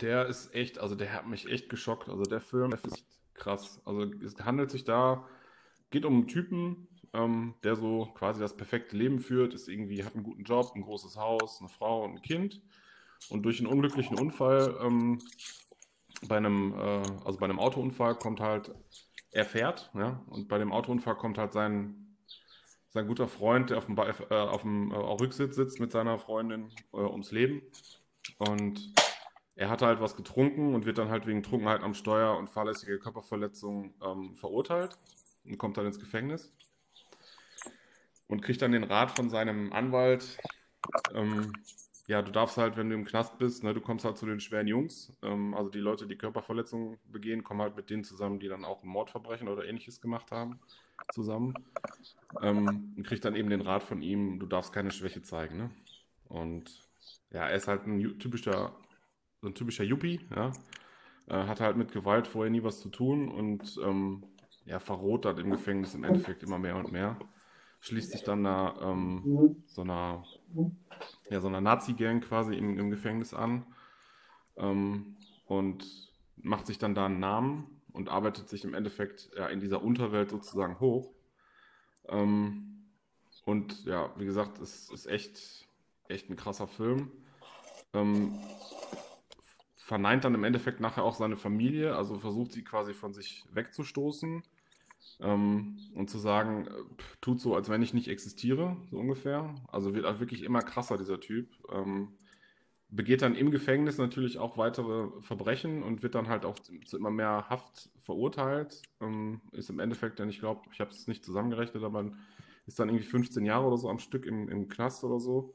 [SPEAKER 1] Der ist echt, also der hat mich echt geschockt. Also der Film der ist krass. Also es handelt sich da, geht um einen Typen, ähm, der so quasi das perfekte Leben führt, ist irgendwie, hat einen guten Job, ein großes Haus, eine Frau und ein Kind. Und durch einen unglücklichen Unfall, ähm, bei einem, äh, also bei einem Autounfall kommt halt, er fährt, ja, und bei dem Autounfall kommt halt sein, sein guter Freund, der auf dem, äh, auf dem äh, Rücksitz sitzt mit seiner Freundin äh, ums Leben. Und er hat halt was getrunken und wird dann halt wegen Trunkenheit am Steuer und fahrlässige Körperverletzung ähm, verurteilt und kommt dann ins Gefängnis und kriegt dann den Rat von seinem Anwalt, ähm, ja, du darfst halt, wenn du im Knast bist, ne, du kommst halt zu den schweren Jungs, ähm, also die Leute, die Körperverletzungen begehen, kommen halt mit denen zusammen, die dann auch Mordverbrechen oder ähnliches gemacht haben. zusammen. Ähm, und kriegt dann eben den Rat von ihm, du darfst keine Schwäche zeigen. Ne? Und ja, er ist halt ein typischer, so ein typischer Yuppie, ja. Äh, hat halt mit Gewalt vorher nie was zu tun und ähm, ja, verroht im Gefängnis im Endeffekt immer mehr und mehr. Schließt sich dann da ähm, so einer, ja, so einer Nazi-Gang quasi im, im Gefängnis an ähm, und macht sich dann da einen Namen und arbeitet sich im Endeffekt ja, in dieser Unterwelt sozusagen hoch. Ähm, und ja, wie gesagt, es ist echt, echt ein krasser Film. Ähm, verneint dann im Endeffekt nachher auch seine Familie, also versucht sie quasi von sich wegzustoßen ähm, und zu sagen, äh, tut so, als wenn ich nicht existiere, so ungefähr. Also wird auch wirklich immer krasser, dieser Typ. Ähm, begeht dann im Gefängnis natürlich auch weitere Verbrechen und wird dann halt auch zu immer mehr Haft verurteilt. Ähm, ist im Endeffekt dann, ich glaube, ich habe es nicht zusammengerechnet, aber ist dann irgendwie 15 Jahre oder so am Stück im, im Knast oder so.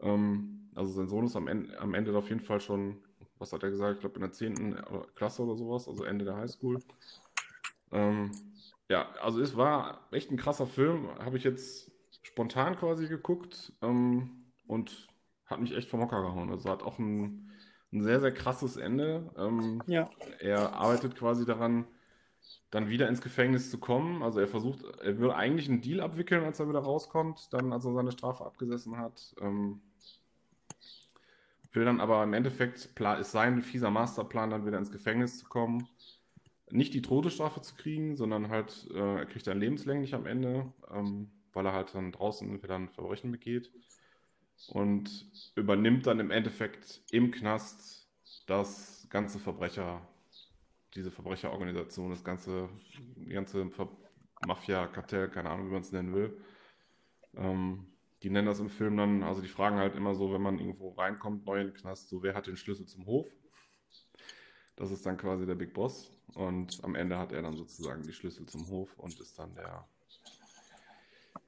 [SPEAKER 1] Ähm, also sein Sohn ist am Ende, am Ende auf jeden Fall schon, was hat er gesagt, ich glaube in der 10. Klasse oder sowas, also Ende der Highschool. Ähm, ja, also es war echt ein krasser Film, habe ich jetzt spontan quasi geguckt ähm, und hat mich echt vom Hocker gehauen. Also hat auch ein, ein sehr, sehr krasses Ende. Ähm, ja. Er arbeitet quasi daran, dann wieder ins Gefängnis zu kommen. Also er versucht, er will eigentlich einen Deal abwickeln, als er wieder rauskommt, dann als er seine Strafe abgesessen hat. Ähm, will dann aber im Endeffekt, ist sein fieser Masterplan, dann wieder ins Gefängnis zu kommen. Nicht die Todesstrafe zu kriegen, sondern halt, äh, er kriegt dann lebenslänglich am Ende, ähm, weil er halt dann draußen wieder ein Verbrechen begeht und übernimmt dann im Endeffekt im Knast das ganze Verbrecher, diese Verbrecherorganisation, das ganze, ganze Mafia, Kartell, keine Ahnung, wie man es nennen will. Ähm, die nennen das im Film dann, also die fragen halt immer so, wenn man irgendwo reinkommt, neu in den Knast, so wer hat den Schlüssel zum Hof? Das ist dann quasi der Big Boss. Und am Ende hat er dann sozusagen die Schlüssel zum Hof und ist dann der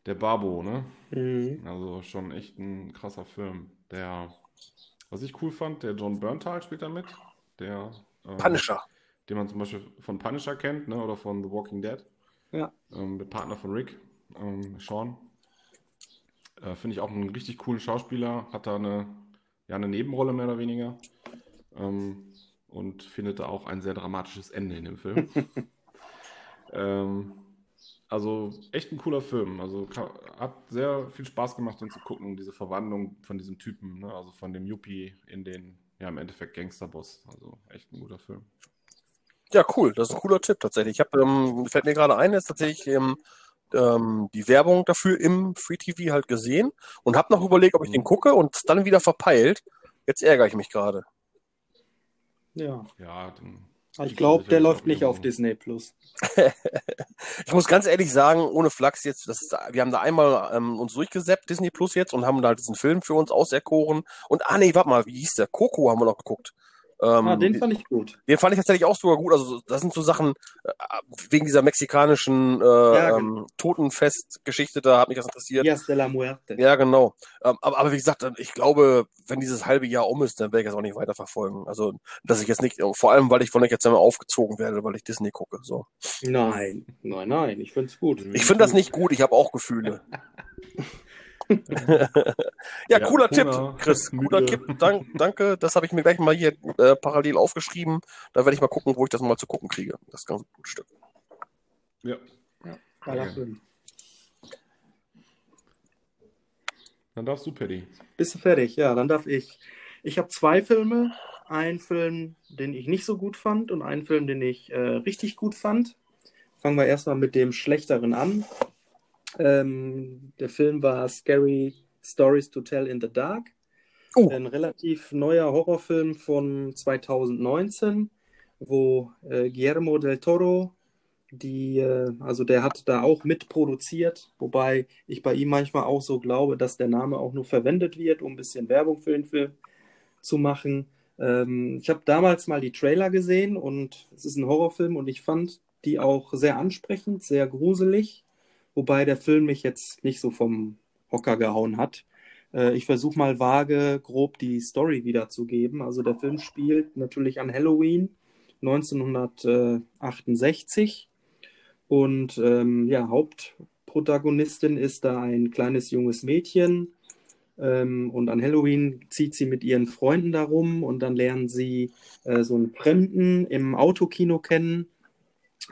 [SPEAKER 1] der Barbo, ne? Mhm. Also schon echt ein krasser Film. Der, was ich cool fand, der John Berntal spielt da mit. Der
[SPEAKER 4] ähm, Punisher.
[SPEAKER 1] Den man zum Beispiel von Punisher kennt, ne? Oder von The Walking Dead.
[SPEAKER 5] Ja.
[SPEAKER 1] Ähm, der Partner von Rick, ähm, Sean. Äh, Finde ich auch einen richtig coolen Schauspieler. Hat da eine, ja, eine Nebenrolle mehr oder weniger. Ähm, und findet da auch ein sehr dramatisches Ende in dem Film. ähm, also echt ein cooler Film. Also hat sehr viel Spaß gemacht, den zu gucken, diese Verwandlung von diesem Typen, ne? also von dem Yuppie in den, ja, im Endeffekt Gangsterboss. Also echt ein guter Film.
[SPEAKER 4] Ja, cool. Das ist ein cooler Tipp tatsächlich. Ich habe, ähm, fällt mir gerade ein, ist tatsächlich ähm, ähm, die Werbung dafür im Free TV halt gesehen und habe noch überlegt, ob ich den mhm. gucke und dann wieder verpeilt. Jetzt ärgere ich mich gerade.
[SPEAKER 5] Ja.
[SPEAKER 1] Ja, dann
[SPEAKER 5] ich glaube, der läuft nicht auf Disney Plus.
[SPEAKER 4] ich muss ganz ehrlich sagen, ohne Flachs jetzt, das ist, wir haben da einmal ähm, uns durchgesäppt, Disney Plus jetzt, und haben da diesen Film für uns auserkoren. Und ah nee, warte mal, wie hieß der? Coco haben wir noch geguckt.
[SPEAKER 5] Ähm, ah, den fand ich gut.
[SPEAKER 4] Den fand ich tatsächlich auch sogar gut. Also das sind so Sachen, äh, wegen dieser mexikanischen äh, ja, genau. ähm, Totenfest-Geschichte, da hat mich das interessiert.
[SPEAKER 5] Dias de la Muerte.
[SPEAKER 4] Ja, genau. Ähm, aber, aber wie gesagt, ich glaube, wenn dieses halbe Jahr um ist, dann werde ich das auch nicht weiterverfolgen. Also, dass ich jetzt nicht, vor allem, weil ich von euch jetzt einmal aufgezogen werde, weil ich Disney gucke. So.
[SPEAKER 5] Nein, nein, nein, ich finde es gut.
[SPEAKER 4] Ich finde das nicht gut, ich habe auch Gefühle. ja, ja, cooler Tipp, Chris. Cooler Tipp. Dank, danke. Das habe ich mir gleich mal hier äh, parallel aufgeschrieben. Da werde ich mal gucken, wo ich das mal zu gucken kriege. Das ist ganz ein gutes Stück.
[SPEAKER 1] Ja.
[SPEAKER 5] ja okay.
[SPEAKER 1] Dann darfst du, Paddy.
[SPEAKER 5] Bist du fertig? Ja, dann darf ich. Ich habe zwei Filme. Einen Film, den ich nicht so gut fand und einen Film, den ich äh, richtig gut fand. Fangen wir erstmal mit dem schlechteren an. Ähm, der Film war Scary Stories to Tell in the Dark. Oh. Ein relativ neuer Horrorfilm von 2019, wo äh, Guillermo del Toro, die, äh, also der hat da auch mitproduziert, wobei ich bei ihm manchmal auch so glaube, dass der Name auch nur verwendet wird, um ein bisschen Werbung für den Film zu machen. Ähm, ich habe damals mal die Trailer gesehen und es ist ein Horrorfilm und ich fand die auch sehr ansprechend, sehr gruselig wobei der Film mich jetzt nicht so vom Hocker gehauen hat. Äh, ich versuche mal vage, grob die Story wiederzugeben. Also der Film spielt natürlich an Halloween 1968 Und ähm, ja, Hauptprotagonistin ist da ein kleines junges Mädchen. Ähm, und an Halloween zieht sie mit ihren Freunden darum und dann lernen sie äh, so einen Fremden im Autokino kennen,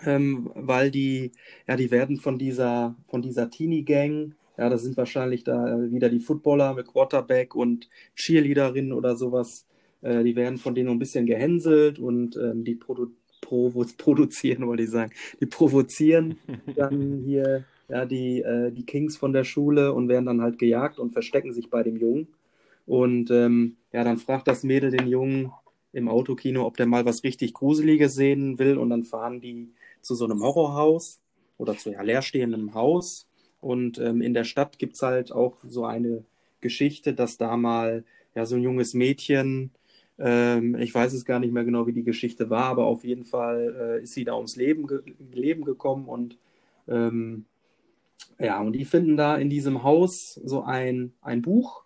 [SPEAKER 5] ähm, weil die, ja, die werden von dieser, von dieser Teenie-Gang, ja, das sind wahrscheinlich da wieder die Footballer mit Quarterback und Cheerleaderinnen oder sowas, äh, die werden von denen ein bisschen gehänselt und ähm, die produ provo produzieren, wollte ich sagen, die provozieren dann hier ja, die, äh, die Kings von der Schule und werden dann halt gejagt und verstecken sich bei dem Jungen. Und ähm, ja, dann fragt das Mädel den Jungen im Autokino, ob der mal was richtig Gruseliges sehen will. Und dann fahren die zu so einem Horrorhaus oder zu ja, leerstehendem Haus. Und ähm, in der Stadt gibt es halt auch so eine Geschichte, dass da mal ja, so ein junges Mädchen, ähm, ich weiß es gar nicht mehr genau, wie die Geschichte war, aber auf jeden Fall äh, ist sie da ums Leben, ge Leben gekommen und ähm, ja, und die finden da in diesem Haus so ein, ein Buch.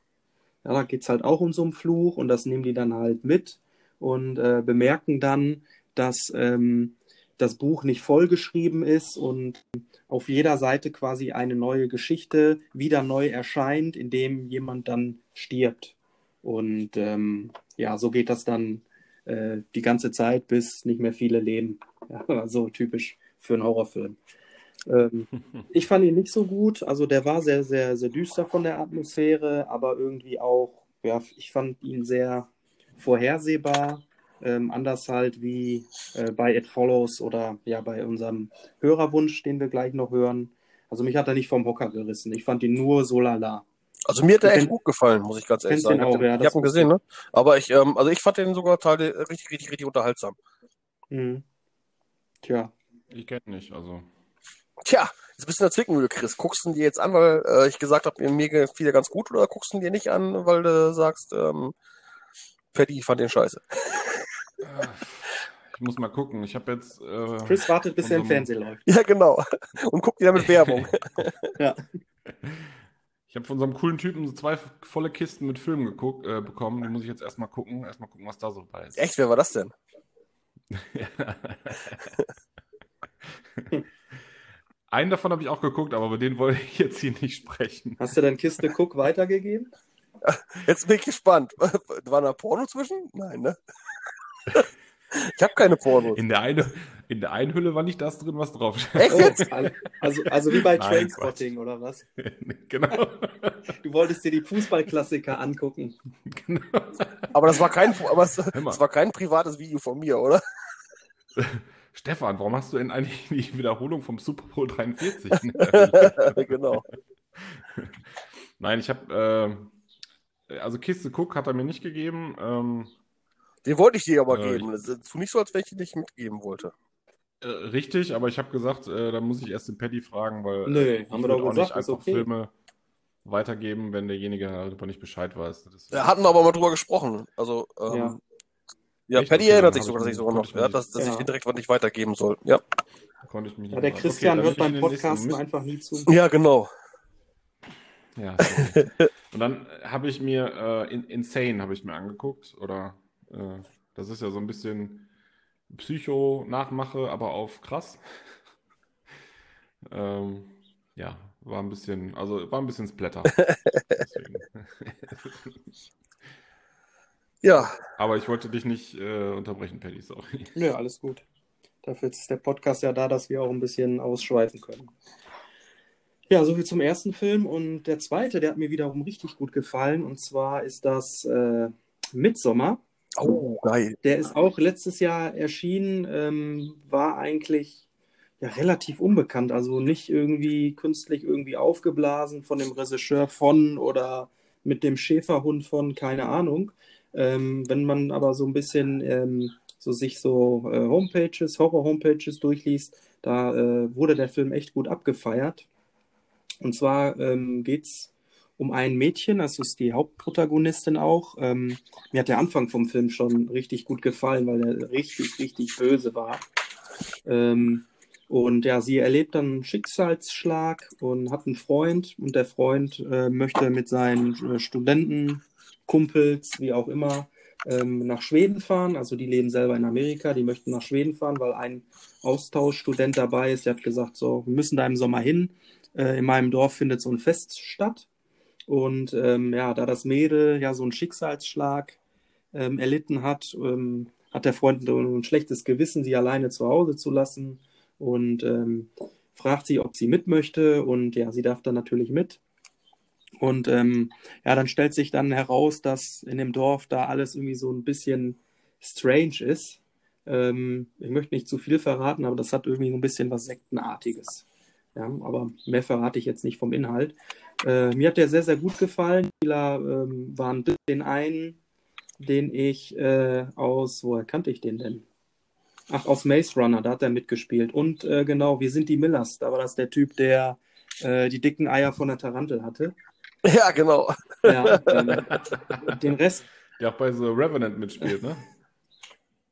[SPEAKER 5] Ja, da geht es halt auch um so einen Fluch und das nehmen die dann halt mit und äh, bemerken dann, dass ähm, das Buch nicht vollgeschrieben ist und auf jeder Seite quasi eine neue Geschichte wieder neu erscheint, indem jemand dann stirbt. Und ähm, ja, so geht das dann äh, die ganze Zeit, bis nicht mehr viele leben. Ja, so typisch für einen Horrorfilm. Ähm, ich fand ihn nicht so gut. Also der war sehr, sehr, sehr düster von der Atmosphäre, aber irgendwie auch, ja, ich fand ihn sehr vorhersehbar. Ähm, anders halt wie äh, bei It Follows oder ja bei unserem Hörerwunsch, den wir gleich noch hören. Also mich hat er nicht vom Hocker gerissen. Ich fand ihn nur so lala.
[SPEAKER 4] Also mir hat er echt gut gefallen, muss ich ganz ehrlich sagen.
[SPEAKER 5] Auch,
[SPEAKER 4] ich
[SPEAKER 5] ja,
[SPEAKER 4] habe ihn gesehen, ne? Aber ich, ähm, also ich fand den sogar Teile richtig, richtig, richtig unterhaltsam.
[SPEAKER 5] Mhm. Tja.
[SPEAKER 1] Ich kenne nicht, also.
[SPEAKER 4] Tja, jetzt bist du in der Zwickmühle, Chris. Guckst du ihn dir jetzt an, weil äh, ich gesagt habe, mir gefiel er ganz gut, oder guckst du ihn dir nicht an, weil du sagst, ähm, Patty fand den scheiße?
[SPEAKER 1] Ich muss mal gucken. Ich habe jetzt. Äh,
[SPEAKER 5] Chris wartet, bis er im Fernsehen läuft.
[SPEAKER 4] Ja, genau. Und guckt wieder mit Werbung.
[SPEAKER 5] ja.
[SPEAKER 1] Ich habe von so einem coolen Typen so zwei volle Kisten mit Filmen geguckt, äh, bekommen. Die muss ich jetzt erstmal gucken. Erstmal gucken, was da so bei ist.
[SPEAKER 4] Echt? Wer war das denn?
[SPEAKER 1] Einen davon habe ich auch geguckt, aber über den wollte ich jetzt hier nicht sprechen.
[SPEAKER 5] Hast du deine Kiste Cook weitergegeben?
[SPEAKER 4] Jetzt bin ich gespannt. War da Porno zwischen? Nein, ne? Ich habe keine Pornos.
[SPEAKER 1] In der, eine, in der einen Hülle war nicht das drin, was drauf steht.
[SPEAKER 5] Echt jetzt? Also, also wie bei Trainspotting oder was?
[SPEAKER 1] genau.
[SPEAKER 5] Du wolltest dir die Fußballklassiker angucken.
[SPEAKER 1] Genau.
[SPEAKER 4] Aber das war kein, aber es, das war kein privates Video von mir, oder?
[SPEAKER 1] Stefan, warum hast du denn eigentlich die Wiederholung vom Super Bowl 43?
[SPEAKER 4] genau.
[SPEAKER 1] Nein, ich habe, äh, also Kiste Cook hat er mir nicht gegeben. Ähm,
[SPEAKER 4] Den wollte ich dir aber äh, geben. Es ist nicht so, als wenn ich ihn nicht mitgeben wollte.
[SPEAKER 1] Äh, richtig, aber ich habe gesagt, äh, da muss ich erst den Paddy fragen, weil
[SPEAKER 5] Nö, haben wir doch
[SPEAKER 1] auch
[SPEAKER 5] gesagt,
[SPEAKER 1] nicht einfach
[SPEAKER 5] okay.
[SPEAKER 1] Filme weitergeben, wenn derjenige darüber nicht Bescheid weiß. Das
[SPEAKER 4] Da hatten wir aber mal drüber gesprochen. Also, ähm,
[SPEAKER 5] Ja.
[SPEAKER 4] ja,
[SPEAKER 1] Echt?
[SPEAKER 4] Paddy
[SPEAKER 1] Okay,
[SPEAKER 4] erinnert sich sogar,
[SPEAKER 1] ich
[SPEAKER 4] dass ich sogar noch,
[SPEAKER 1] ich
[SPEAKER 4] ja,
[SPEAKER 1] nicht-
[SPEAKER 4] dass, dass ich
[SPEAKER 5] Ja.
[SPEAKER 4] den direkt was nicht weitergeben soll. Ja,
[SPEAKER 1] konnte ich mich nicht
[SPEAKER 5] Ja, der. Christian
[SPEAKER 1] will ich
[SPEAKER 5] beim Podcasten
[SPEAKER 1] mit-
[SPEAKER 5] einfach nie zu.
[SPEAKER 4] ja genau.
[SPEAKER 1] Ja, sorry. Und dann habe ich mir äh, in, Insane habe ich mir angeguckt oder äh, das ist ja so ein bisschen Psycho-Nachmache, aber auf krass. ähm, ja, war ein bisschen, also war ein bisschen Splatter.
[SPEAKER 4] Ja,
[SPEAKER 1] aber ich wollte dich nicht äh, unterbrechen, Paddy, sorry.
[SPEAKER 5] Nö, alles gut. Dafür ist der Podcast ja da, dass wir auch ein bisschen ausschweifen können. Ja, soviel zum ersten Film. Und der zweite, der hat mir wiederum richtig gut gefallen. Und zwar ist das äh, Midsommar.
[SPEAKER 4] oh, geil.
[SPEAKER 5] Der ist auch letztes Jahr erschienen, ähm, war eigentlich ja relativ unbekannt, also nicht irgendwie künstlich irgendwie aufgeblasen von dem Regisseur von oder mit dem Schäferhund von, keine Ahnung. Ähm, wenn man aber so ein bisschen ähm, so sich so äh, Homepages, Horror-Homepages durchliest, da äh, wurde der Film echt gut abgefeiert. Und zwar ähm, geht es um ein Mädchen, das ist die Hauptprotagonistin auch. Ähm, mir hat der Anfang vom Film schon richtig gut gefallen, weil er richtig, richtig böse war. Ähm, und ja, sie erlebt dann einen Schicksalsschlag und hat einen Freund und der Freund äh, möchte mit seinen äh, Studentenkumpels, wie auch immer, ähm, nach Schweden fahren. Also die leben selber in Amerika, die möchten nach Schweden fahren, weil ein Austauschstudent dabei ist. Der hat gesagt, so, wir müssen da im Sommer hin. Äh, in meinem Dorf findet so ein Fest statt. Und ähm, ja, da das Mädel ja so einen Schicksalsschlag ähm, erlitten hat, ähm, hat der Freund ein schlechtes Gewissen, sie alleine zu Hause zu lassen und ähm, fragt sie, ob sie mit möchte. Und ja, sie darf dann natürlich mit. Und ähm, ja, dann stellt sich dann heraus, dass in dem Dorf da alles irgendwie so ein bisschen strange ist. Ähm, ich möchte nicht zu viel verraten, aber das hat irgendwie so ein bisschen was Sektenartiges. Ja, aber mehr verrate ich jetzt nicht vom Inhalt. Äh, mir hat der sehr, sehr gut gefallen. Die Spieler ähm, waren den einen, den ich äh, aus, woher kannte ich den denn? Ach, aus Maze Runner, da hat er mitgespielt. Und äh, genau, wir sind die Millers. Da war das der Typ, der äh, die dicken Eier von der Tarantel hatte.
[SPEAKER 4] Ja, genau.
[SPEAKER 5] Ja, ähm, den Rest.
[SPEAKER 1] Der auch bei The Revenant mitspielt, ne?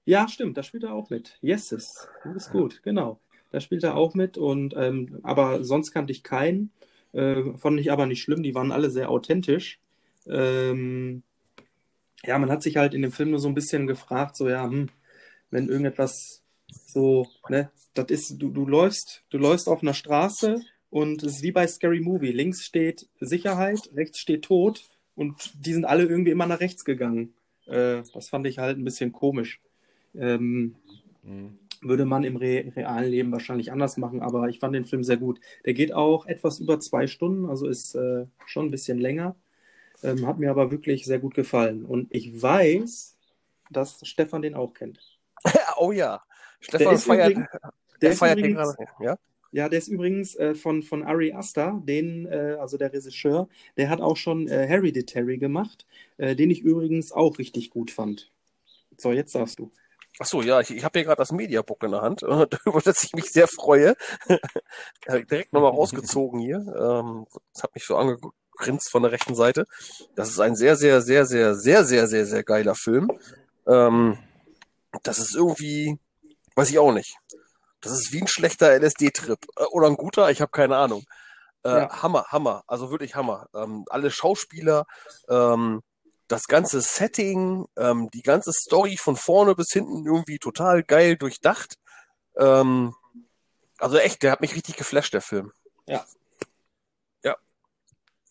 [SPEAKER 5] Ja, stimmt, da spielt er auch mit. Yeses, das ist gut, genau. Da spielt er auch mit und ähm, aber sonst kannte ich keinen. Äh, fand ich aber nicht schlimm, die waren alle sehr authentisch. Ähm, ja, man hat sich halt in dem Film nur so ein bisschen gefragt, so ja, hm, wenn irgendetwas so, ne, das ist, du, du läufst, du läufst auf einer Straße und es ist wie bei Scary Movie. Links steht Sicherheit, rechts steht Tod und die sind alle irgendwie immer nach rechts gegangen. Äh, das fand ich halt ein bisschen komisch. Ähm,
[SPEAKER 1] Mhm.
[SPEAKER 5] Würde man im re realen Leben wahrscheinlich anders machen, aber ich fand den Film sehr gut. Der geht auch etwas über zwei Stunden, also ist äh, schon ein bisschen länger. Ähm, hat mir aber wirklich sehr gut gefallen. Und ich weiß, dass Stefan den auch kennt.
[SPEAKER 4] oh ja.
[SPEAKER 5] Der
[SPEAKER 4] Stefan
[SPEAKER 5] ist
[SPEAKER 4] feiert,
[SPEAKER 5] übrigens-
[SPEAKER 4] der
[SPEAKER 5] Der
[SPEAKER 4] feiert den
[SPEAKER 5] übrigens,
[SPEAKER 4] gerade. Ja?
[SPEAKER 5] ja, der ist übrigens äh, von, von Ari Aster, den, äh, also der Regisseur, der hat auch schon äh, Hereditary gemacht, äh, den ich übrigens auch richtig gut fand. So, jetzt darfst du.
[SPEAKER 4] Achso, ja, ich, ich habe hier gerade das Mediabook in der Hand, über das ich mich sehr freue. Direkt nochmal rausgezogen hier. Ähm, das hat mich so angegrinst von der rechten Seite. Das ist ein sehr, sehr, sehr, sehr, sehr, sehr, sehr, sehr geiler Film. Ähm, das ist irgendwie, weiß ich auch nicht. Das ist wie ein schlechter LSD-Trip. Äh, Oder ein guter, ich habe keine Ahnung. Äh,
[SPEAKER 5] Ja.
[SPEAKER 4] Hammer, Hammer, also wirklich Hammer. Ähm, alle Schauspieler, ähm, das ganze Setting, ähm, die ganze Story von vorne bis hinten irgendwie total geil durchdacht. Ähm, also echt, der hat mich richtig geflasht, der Film.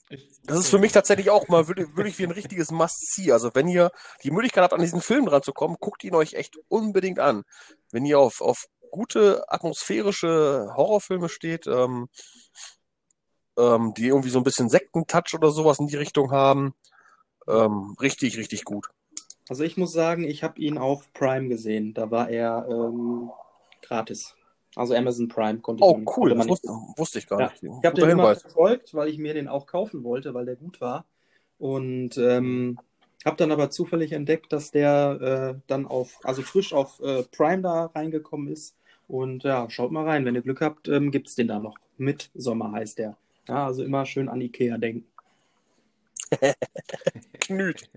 [SPEAKER 1] Ich,
[SPEAKER 4] Das ist für mich tatsächlich auch mal wirklich, wirklich wie ein richtiges Must-See. Also wenn ihr die Möglichkeit habt, an diesen Film dran zu kommen, guckt ihn euch echt unbedingt an. Wenn ihr auf, auf gute atmosphärische Horrorfilme steht, ähm, ähm, die irgendwie so ein bisschen Sektentouch oder sowas in die Richtung haben, ähm, richtig, richtig gut.
[SPEAKER 5] Also ich muss sagen, ich habe ihn auf Prime gesehen. Da war er ähm, gratis. Also Amazon Prime konnte
[SPEAKER 4] Oh,
[SPEAKER 5] man,
[SPEAKER 4] cool,
[SPEAKER 5] konnte
[SPEAKER 4] das wusste, wusste ich gar
[SPEAKER 5] Ja,
[SPEAKER 4] nicht.
[SPEAKER 5] Ich habe den immer
[SPEAKER 4] Hinweis.
[SPEAKER 5] verfolgt, weil ich mir den auch kaufen wollte, weil der gut war. Und ähm, habe dann aber zufällig entdeckt, dass der äh, dann auf, also frisch auf äh, Prime da reingekommen ist. Und ja, schaut mal rein, wenn ihr Glück habt, ähm, gibt es den da noch. Mit Sommer heißt der. Ja, also immer schön an Ikea denken.
[SPEAKER 4] Knüt.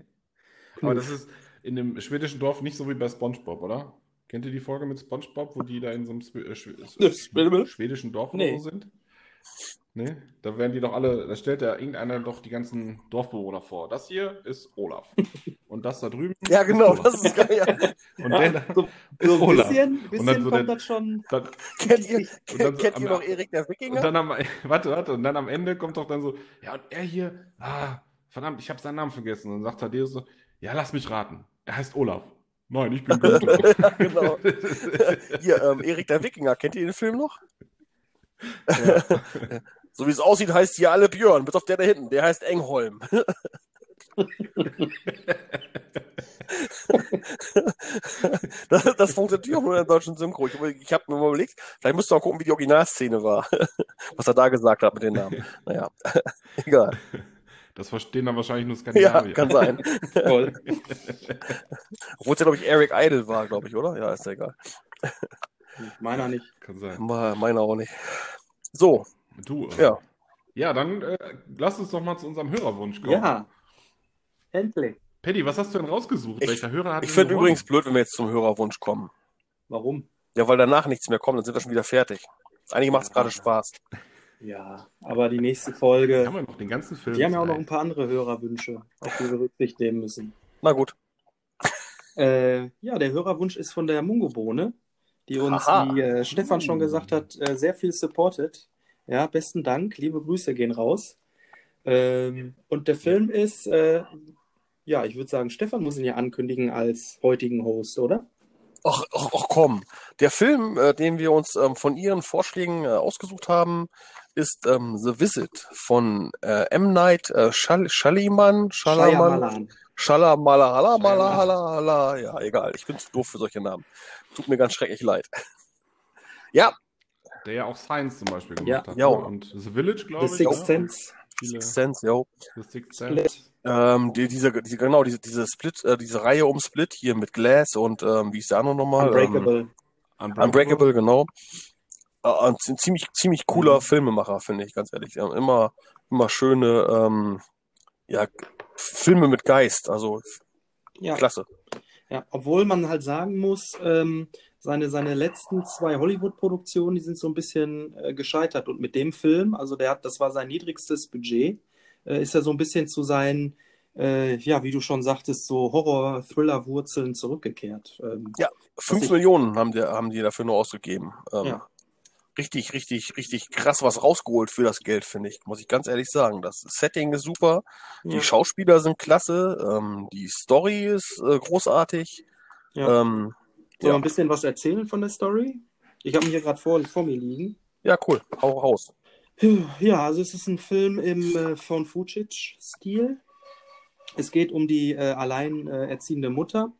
[SPEAKER 1] aber das ist in dem schwedischen Dorf nicht so wie bei SpongeBob, oder? Kennt ihr die Folge mit SpongeBob, wo die da in so einem Swe- äh,
[SPEAKER 5] Schwede-
[SPEAKER 1] schwedischen Dorf
[SPEAKER 5] Nee.
[SPEAKER 1] so sind? Nee, da werden die doch alle, da stellt ja irgendeiner doch die ganzen Dorfbewohner vor. Das hier ist Olaf. Und das da drüben.
[SPEAKER 4] Ja, genau,
[SPEAKER 1] ist
[SPEAKER 4] das ist geil. Ja.
[SPEAKER 1] Und der da
[SPEAKER 5] so,
[SPEAKER 1] ist
[SPEAKER 5] so ein
[SPEAKER 1] Olaf.
[SPEAKER 5] bisschen,
[SPEAKER 1] Und
[SPEAKER 5] bisschen
[SPEAKER 1] dann so
[SPEAKER 5] kommt
[SPEAKER 1] der-
[SPEAKER 5] das schon.
[SPEAKER 1] Dann,
[SPEAKER 4] Kennt ihr,
[SPEAKER 1] Und dann so
[SPEAKER 4] kennt
[SPEAKER 1] am-
[SPEAKER 4] ihr noch Erik der
[SPEAKER 1] und
[SPEAKER 4] Wikinger?
[SPEAKER 1] dann am, warte, warte, und dann am Ende kommt doch dann so, ja, und er hier, ah, verdammt, ich habe seinen Namen vergessen. Und dann sagt Thaddeus so, ja, lass mich raten. Er heißt Olaf. Nein, ich bin Günther.
[SPEAKER 4] Ja, genau. Hier, ähm, Erik der Wikinger, kennt ihr den Film noch? So wie es aussieht, heißt hier alle Björn, bis auf der da hinten, der heißt Engholm. das, das funktioniert auch nur in der deutschen Synchro. Ich, ich habe mir mal überlegt, vielleicht müsst ihr mal gucken, wie die Originalszene war, was er da gesagt hat mit den Namen. Naja, egal.
[SPEAKER 1] Das verstehen dann wahrscheinlich nur
[SPEAKER 4] Ja,
[SPEAKER 1] Skandinavier.
[SPEAKER 4] kann sein.
[SPEAKER 5] Toll.
[SPEAKER 4] Obwohl es ja, glaube ich, Eric Idle war, glaube ich, oder? Ja, ist ja egal.
[SPEAKER 5] Meiner nicht.
[SPEAKER 1] Kann sein.
[SPEAKER 4] Me- Meiner auch nicht. So,
[SPEAKER 1] Du, äh,
[SPEAKER 4] ja.
[SPEAKER 1] Ja, dann äh, lass uns doch mal zu unserem Hörerwunsch kommen.
[SPEAKER 5] Ja, endlich.
[SPEAKER 1] Paddy, was hast du denn rausgesucht?
[SPEAKER 4] Ich-
[SPEAKER 1] Welcher Hörer hat
[SPEAKER 4] Ich finde übrigens blöd, wenn wir jetzt zum Hörerwunsch kommen.
[SPEAKER 5] Warum?
[SPEAKER 4] Ja, weil danach nichts mehr kommt, dann sind wir schon wieder fertig. Eigentlich macht es gerade Spaß.
[SPEAKER 5] Ja, aber die nächste Folge.
[SPEAKER 1] Haben wir noch den ganzen Film?
[SPEAKER 5] Die haben ja auch noch ein paar andere Hörerwünsche, auf die wir Rücksicht nehmen müssen.
[SPEAKER 4] Na gut.
[SPEAKER 5] Äh, ja, der Hörerwunsch ist von der Mungobohne, die uns,
[SPEAKER 4] Aha.
[SPEAKER 5] wie äh, Stefan schon gesagt hat, äh, sehr viel supportet. Ja, besten Dank. Liebe Grüße gehen raus. Ähm, und der Film ist, äh, ja, ich würde sagen, Stefan muss ihn ja ankündigen als heutigen Host, oder?
[SPEAKER 4] Ach, ach, ach komm. Der Film, äh, den wir uns ähm, von Ihren Vorschlägen äh, ausgesucht haben, ist ähm, The Visit von äh, M. Night äh, Shal Shaliman, Shalaman,
[SPEAKER 5] Shyamalan.
[SPEAKER 4] Shalamala, Mala, ja, egal. Ich bin zu doof für solche Namen. Tut mir ganz schrecklich leid. Ja,
[SPEAKER 1] Der ja auch Science zum Beispiel gemacht
[SPEAKER 5] Ja.
[SPEAKER 1] hat.
[SPEAKER 4] Ja.
[SPEAKER 1] ne? Und The Village, glaube
[SPEAKER 5] The
[SPEAKER 1] ich.
[SPEAKER 5] Sixth
[SPEAKER 1] auch.
[SPEAKER 5] Sense.
[SPEAKER 1] Viele,
[SPEAKER 4] Sixth Sense, yo.
[SPEAKER 1] The Sixth Sense.
[SPEAKER 4] Ähm, die, diese, diese, genau, diese, diese Split, äh, diese Reihe um Split hier mit Glass und ähm, wie ist der andere nochmal? Ähm,
[SPEAKER 5] Unbreakable.
[SPEAKER 4] Unbreakable, genau. Äh, ein zi- ziemlich, ziemlich cooler Filmemacher, finde ich, ganz ehrlich. Immer, immer schöne, ähm, ja, Filme mit Geist, also
[SPEAKER 5] Ja,
[SPEAKER 4] klasse.
[SPEAKER 5] ja, obwohl man halt sagen muss, ähm, seine, seine letzten zwei Hollywood-Produktionen, die sind so ein bisschen äh, gescheitert. Und mit dem Film, also der hat, das war sein niedrigstes Budget, äh, ist er so ein bisschen zu seinen, äh, ja, wie du schon sagtest, so Horror-Thriller-Wurzeln zurückgekehrt. Ähm,
[SPEAKER 4] Ja, fünf
[SPEAKER 5] ich-
[SPEAKER 4] Millionen haben die, haben die dafür nur ausgegeben. Ähm,
[SPEAKER 5] Ja.
[SPEAKER 4] Richtig, richtig, richtig krass was rausgeholt für das Geld, finde ich, muss ich ganz ehrlich sagen. Das Setting ist super, die
[SPEAKER 5] ja,
[SPEAKER 4] Schauspieler sind klasse, ähm, die Story ist äh, großartig.
[SPEAKER 5] ja.
[SPEAKER 4] Ähm,
[SPEAKER 5] Soll
[SPEAKER 4] ja.
[SPEAKER 5] ein bisschen was erzählen von der Story? Ich habe ihn hier gerade vor, vor mir liegen.
[SPEAKER 4] ja, cool, hau raus.
[SPEAKER 5] Ja, also es ist ein Film im äh, von Fucic-Stil. Es geht um die äh, allein äh, erziehende Mutter,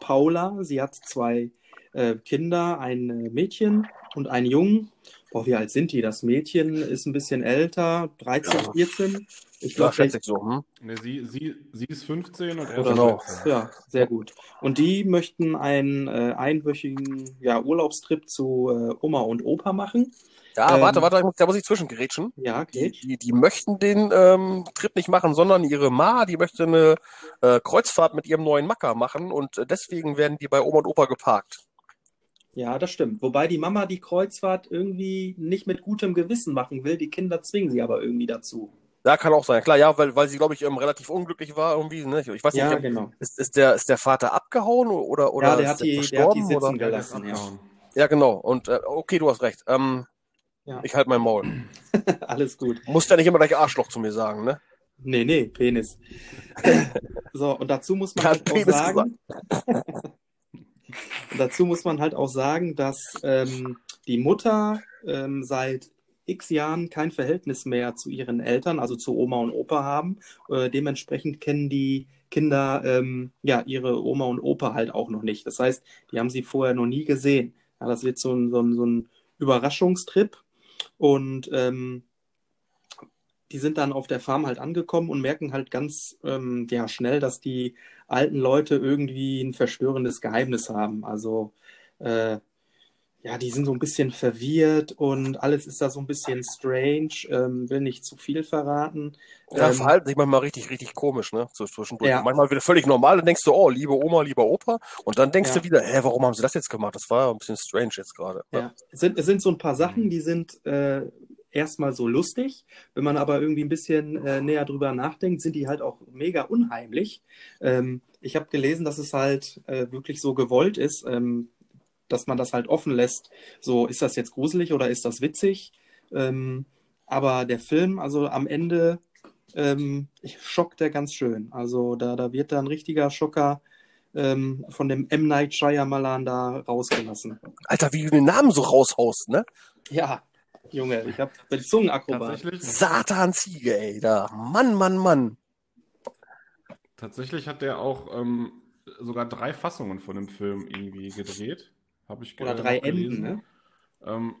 [SPEAKER 5] Paula. Sie hat zwei äh, Kinder, ein äh, Mädchen und einen Jungen. Boah, wie alt sind die? Das Mädchen ist ein bisschen älter, 13,
[SPEAKER 4] Ja.
[SPEAKER 5] 14. Ich
[SPEAKER 4] Ja,
[SPEAKER 5] glaube,
[SPEAKER 4] ich so. Hm?
[SPEAKER 1] Ne, sie, sie, sie ist 15 und er
[SPEAKER 5] Oder
[SPEAKER 1] ist
[SPEAKER 4] Genau.
[SPEAKER 1] 16.
[SPEAKER 5] Ja, sehr gut. Und die möchten einen äh, einwöchigen ja, Urlaubstrip zu äh, Oma und Opa machen.
[SPEAKER 4] Ja,
[SPEAKER 5] Ähm,
[SPEAKER 4] warte, warte, da muss ich zwischengerätschen.
[SPEAKER 5] Ja,
[SPEAKER 4] Die, die, die möchten den ähm, Trip nicht machen, sondern ihre Ma, die möchte eine äh, Kreuzfahrt mit ihrem neuen Macker machen und äh, deswegen werden die bei Oma und Opa geparkt.
[SPEAKER 5] Ja, das stimmt. Wobei die Mama die Kreuzfahrt irgendwie nicht mit gutem Gewissen machen will. Die Kinder zwingen sie aber irgendwie dazu.
[SPEAKER 4] Ja, kann auch sein. Klar, ja, weil, weil sie, glaube ich, ähm, relativ unglücklich war irgendwie. Ne? Ich weiß
[SPEAKER 5] Ja,
[SPEAKER 4] nicht,
[SPEAKER 5] genau.
[SPEAKER 4] ist, ist, der, ist der Vater abgehauen oder, oder
[SPEAKER 5] Ja, der
[SPEAKER 4] ist
[SPEAKER 5] hat die- der hat die sitzen
[SPEAKER 4] oder?
[SPEAKER 1] Ja, der
[SPEAKER 5] gelassen, ja.
[SPEAKER 4] Ja, genau. Und äh, okay, du hast recht. Ähm,
[SPEAKER 5] Ja.
[SPEAKER 4] Ich halte mein Maul.
[SPEAKER 5] Alles gut.
[SPEAKER 4] Muss ja nicht immer gleich Arschloch zu mir sagen, ne?
[SPEAKER 5] Nee, nee, Penis. so, und dazu muss man halt auch sagen, dazu muss man halt auch sagen, dass ähm, die Mutter ähm, seit x Jahren kein Verhältnis mehr zu ihren Eltern, also zu Oma und Opa haben. Äh, dementsprechend kennen die Kinder ähm, ja ihre Oma und Opa halt auch noch nicht. Das heißt, die haben sie vorher noch nie gesehen. Ja, das wird so ein, so ein, so ein Überraschungstrip. Und ähm, die sind dann auf der Farm halt angekommen und merken halt ganz ähm, ja, schnell, dass die alten Leute irgendwie ein verstörendes Geheimnis haben. Also äh, ja, die sind so ein bisschen verwirrt und alles ist da so ein bisschen strange. Ähm, will nicht zu viel verraten.
[SPEAKER 4] Ja,
[SPEAKER 5] Ähm,
[SPEAKER 4] verhalten sich manchmal richtig, richtig komisch, ne? Zwischendurch.
[SPEAKER 5] Ja.
[SPEAKER 4] Manchmal wieder völlig normal, dann denkst du, oh, liebe Oma, lieber Opa. Und dann denkst
[SPEAKER 5] Ja.
[SPEAKER 4] du wieder, hä, warum haben sie das jetzt gemacht? Das war ein bisschen strange jetzt gerade.
[SPEAKER 5] Ja, es sind, es sind so ein paar Sachen, die sind äh, erstmal so lustig. Wenn man aber irgendwie ein bisschen äh, näher drüber nachdenkt, sind die halt auch mega unheimlich. Ähm, ich habe gelesen, dass es halt äh, wirklich so gewollt ist, ähm, dass man das halt offen lässt. So, ist das jetzt gruselig oder ist das witzig? Ähm, aber der Film, also am Ende, ähm, schockt der ganz schön. Also da, da wird da ein richtiger Schocker ähm, von dem M. Night Shyamalan da rausgelassen.
[SPEAKER 4] Alter, wie du den Namen so raushaust, ne?
[SPEAKER 5] Ja, Junge, ich hab, bin Zungenakrobat.
[SPEAKER 1] Tatsächlich,
[SPEAKER 4] Satan-Ziege, ey, da. Mann, Mann, Mann.
[SPEAKER 1] tatsächlich hat der auch ähm, sogar drei Fassungen von dem Film irgendwie gedreht. Habe ich
[SPEAKER 5] Oder drei. Enden, ne?
[SPEAKER 1] Ähm,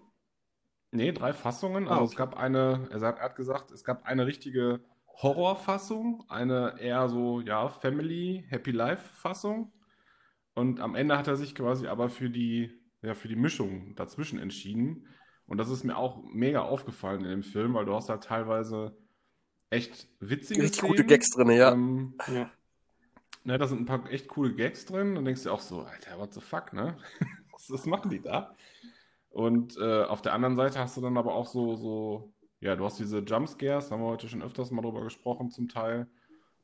[SPEAKER 1] nee, drei Fassungen.
[SPEAKER 5] Ah,
[SPEAKER 1] Also
[SPEAKER 5] okay.
[SPEAKER 1] es gab eine, er er hat gesagt, es gab eine richtige Horrorfassung, eine eher so, ja, Family, Happy Life-Fassung. Und am Ende hat er sich quasi aber für die, ja, für die Mischung dazwischen entschieden. Und das ist mir auch mega aufgefallen in dem Film, weil du hast halt teilweise echt witzige
[SPEAKER 4] Richtig
[SPEAKER 1] Szenen.
[SPEAKER 4] gute Gags drin, ja.
[SPEAKER 1] Ähm,
[SPEAKER 5] Ja.
[SPEAKER 1] ne, da sind ein paar echt coole Gags drin. Dann denkst du auch so, Alter, what the fuck, ne? was, was machen die da? Und äh, auf der anderen Seite hast du dann aber auch so, so, ja, du hast diese Jumpscares, haben wir heute schon öfters mal drüber gesprochen, zum Teil.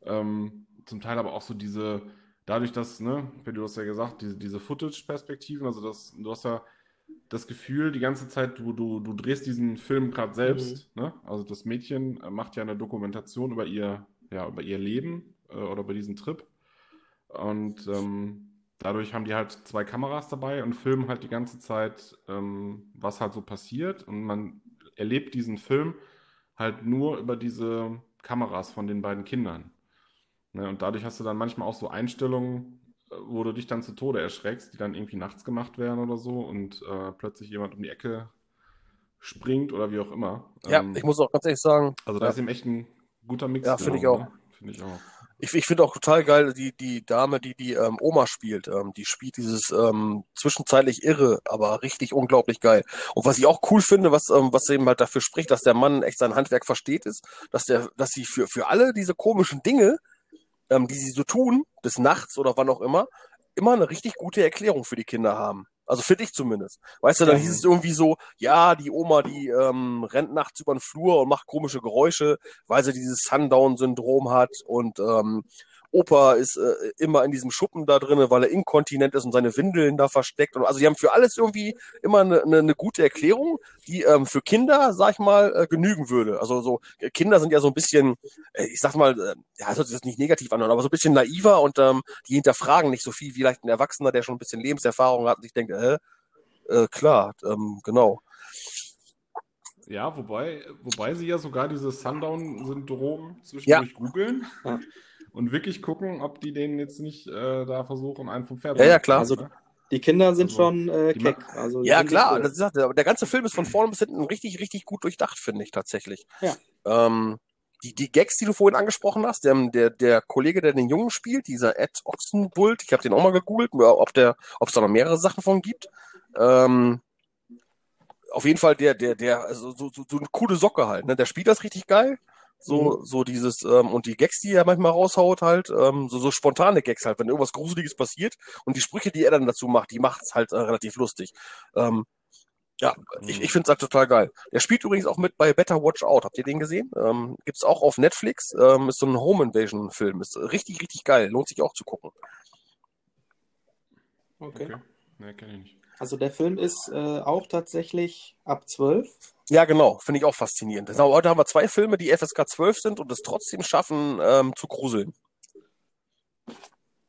[SPEAKER 1] Ähm, zum Teil aber auch so diese dadurch, dass, ne, du hast ja gesagt, diese, diese Footage-Perspektiven, also das, du hast ja das Gefühl, die ganze Zeit, du, du, du drehst diesen Film gerade selbst, mhm. ne? Also das Mädchen macht ja eine Dokumentation über ihr, ja, über ihr Leben äh, oder über diesen Trip. Und ähm, dadurch haben die halt zwei Kameras dabei und filmen halt die ganze Zeit, ähm, was halt so passiert. Und man erlebt diesen Film halt nur über diese Kameras von den beiden Kindern. Ne? Und dadurch hast du dann manchmal auch so Einstellungen, äh, wo du dich dann zu Tode erschreckst, die dann irgendwie nachts gemacht werden oder so und äh, plötzlich jemand um die Ecke springt oder wie auch immer.
[SPEAKER 4] Ja, ähm, ich muss auch ganz ehrlich sagen.
[SPEAKER 1] Also da ja. ist ihm echt ein guter Mix.
[SPEAKER 4] Ja, finde ich auch.
[SPEAKER 1] Ne? Finde ich auch.
[SPEAKER 4] Ich, ich finde auch total geil, die, die Dame, die die ähm, Oma spielt, ähm, die spielt dieses ähm, zwischenzeitlich irre, aber richtig unglaublich geil. Und was ich auch cool finde, was, ähm, was eben halt dafür spricht, dass der Mann echt sein Handwerk versteht, ist, dass der, dass sie für, für alle diese komischen Dinge, ähm, die sie so tun, des Nachts oder wann auch immer, immer eine richtig gute Erklärung für die Kinder haben. Also finde ich zumindest. Weißt du, dann hieß es irgendwie so, ja, die Oma, die ähm, rennt nachts über den Flur und macht komische Geräusche, weil sie dieses Sundown-Syndrom hat und ähm, Opa ist äh, immer in diesem Schuppen da drinne, weil er inkontinent ist und seine Windeln da versteckt. Und also die haben für alles irgendwie immer eine, eine, eine gute Erklärung, die ähm, für Kinder, sag ich mal, äh, genügen würde. Also so äh, Kinder sind ja so ein bisschen, äh, ich sag mal, äh, ja, das hört sich das nicht negativ an, aber so ein bisschen naiver und ähm, die hinterfragen nicht so viel wie vielleicht ein Erwachsener, der schon ein bisschen Lebenserfahrung hat und sich denkt, äh, äh klar, ähm, genau.
[SPEAKER 1] Ja, wobei, wobei sie ja sogar dieses Sundown-Syndrom zwischendurch ja. googeln. Und wirklich gucken, ob die denen jetzt nicht äh, da versuchen, einen vom Pferd
[SPEAKER 4] zu Ja, ja, klar.
[SPEAKER 5] Also, die Kinder sind also, schon äh, keck. Also,
[SPEAKER 4] ja, klar. Das ist, der ganze Film ist von vorne bis hinten richtig, richtig gut durchdacht, finde ich tatsächlich.
[SPEAKER 5] Ja.
[SPEAKER 4] Ähm, die, die Gags, die du vorhin angesprochen hast, der, der, der Kollege, der den Jungen spielt, dieser Ed Oxenbult, ich habe den auch mal gegoogelt, ob der, ob es da noch mehrere Sachen von gibt. Ähm, auf jeden Fall der, der, der, also so, so, so eine coole Socke halt, ne? Der spielt das richtig geil. So, mhm. so dieses, ähm, und die Gags, die er manchmal raushaut, halt, ähm, so, so spontane Gags halt, wenn irgendwas Gruseliges passiert und die Sprüche, die er dann dazu macht, die macht's halt äh, relativ lustig. Ähm, ja, mhm. ich, ich finde es halt total geil. Der spielt übrigens auch mit bei Better Watch Out. Habt ihr den gesehen? Ähm, gibt's auch auf Netflix. Ähm, ist so ein Home Invasion Film. Ist richtig, richtig geil. Lohnt sich auch zu gucken.
[SPEAKER 5] Okay. okay.
[SPEAKER 1] Nee, kenne ich nicht.
[SPEAKER 5] Also der Film ist äh, auch tatsächlich ab 12.
[SPEAKER 4] Ja, genau. Finde ich auch faszinierend. Genau, heute haben wir zwei Filme, die FSK 12 sind und es trotzdem schaffen, ähm, zu gruseln.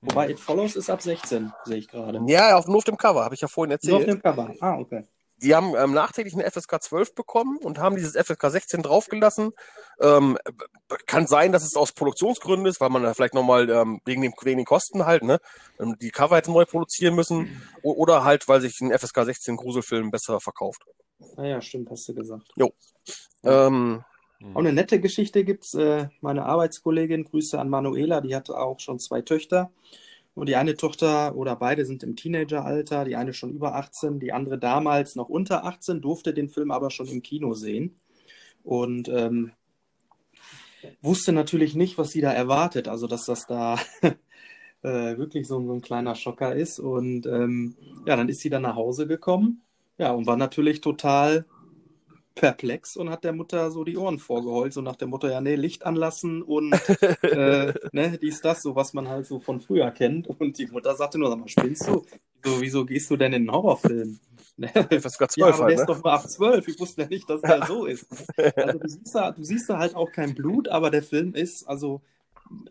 [SPEAKER 5] Wobei It Follows ist ab 16, sehe ich gerade.
[SPEAKER 4] Ja, auf, nur auf dem Cover, habe ich ja vorhin erzählt. Nur
[SPEAKER 5] auf dem Cover, ah, okay.
[SPEAKER 4] Die haben ähm, nachträglich eine FSK 12 bekommen und haben dieses FSK 16 draufgelassen. Ähm, kann sein, dass es aus Produktionsgründen ist, weil man da vielleicht nochmal ähm, wegen, dem, wegen den Kosten halt, ne, ähm, die Cover hätte neu produzieren müssen. Oder halt, weil sich ein FSK 16 Gruselfilm besser verkauft.
[SPEAKER 5] Naja, ah stimmt, hast du gesagt.
[SPEAKER 4] Jo. Ähm,
[SPEAKER 5] auch eine nette Geschichte gibt's. Äh, meine Arbeitskollegin, Grüße an Manuela, die hatte auch schon zwei Töchter. Und die eine Tochter oder beide sind im Teenageralter, die eine schon über 18, die andere damals noch unter 18, durfte den Film aber schon im Kino sehen. Und ähm, wusste natürlich nicht, was sie da erwartet. Also, dass das da äh, wirklich so, so, ein kleiner Schocker ist. Und ähm, ja, dann ist sie dann nach Hause gekommen ja, und war natürlich total perplex und hat der Mutter so die Ohren vorgeheult, so nach der Mutter, ja, nee, Licht anlassen und äh, ne, dies, das, so was man halt so von früher kennt. Und die Mutter sagte nur, sag mal, spinnst du? So, wieso gehst du denn in einen Horrorfilm?
[SPEAKER 4] Ne? Das ist 12
[SPEAKER 5] ja, aber halt, der ne? ist doch mal ab 12. Ich wusste ja nicht, dass der so ist. Also du siehst, da, du siehst da halt auch kein Blut, aber der Film ist, also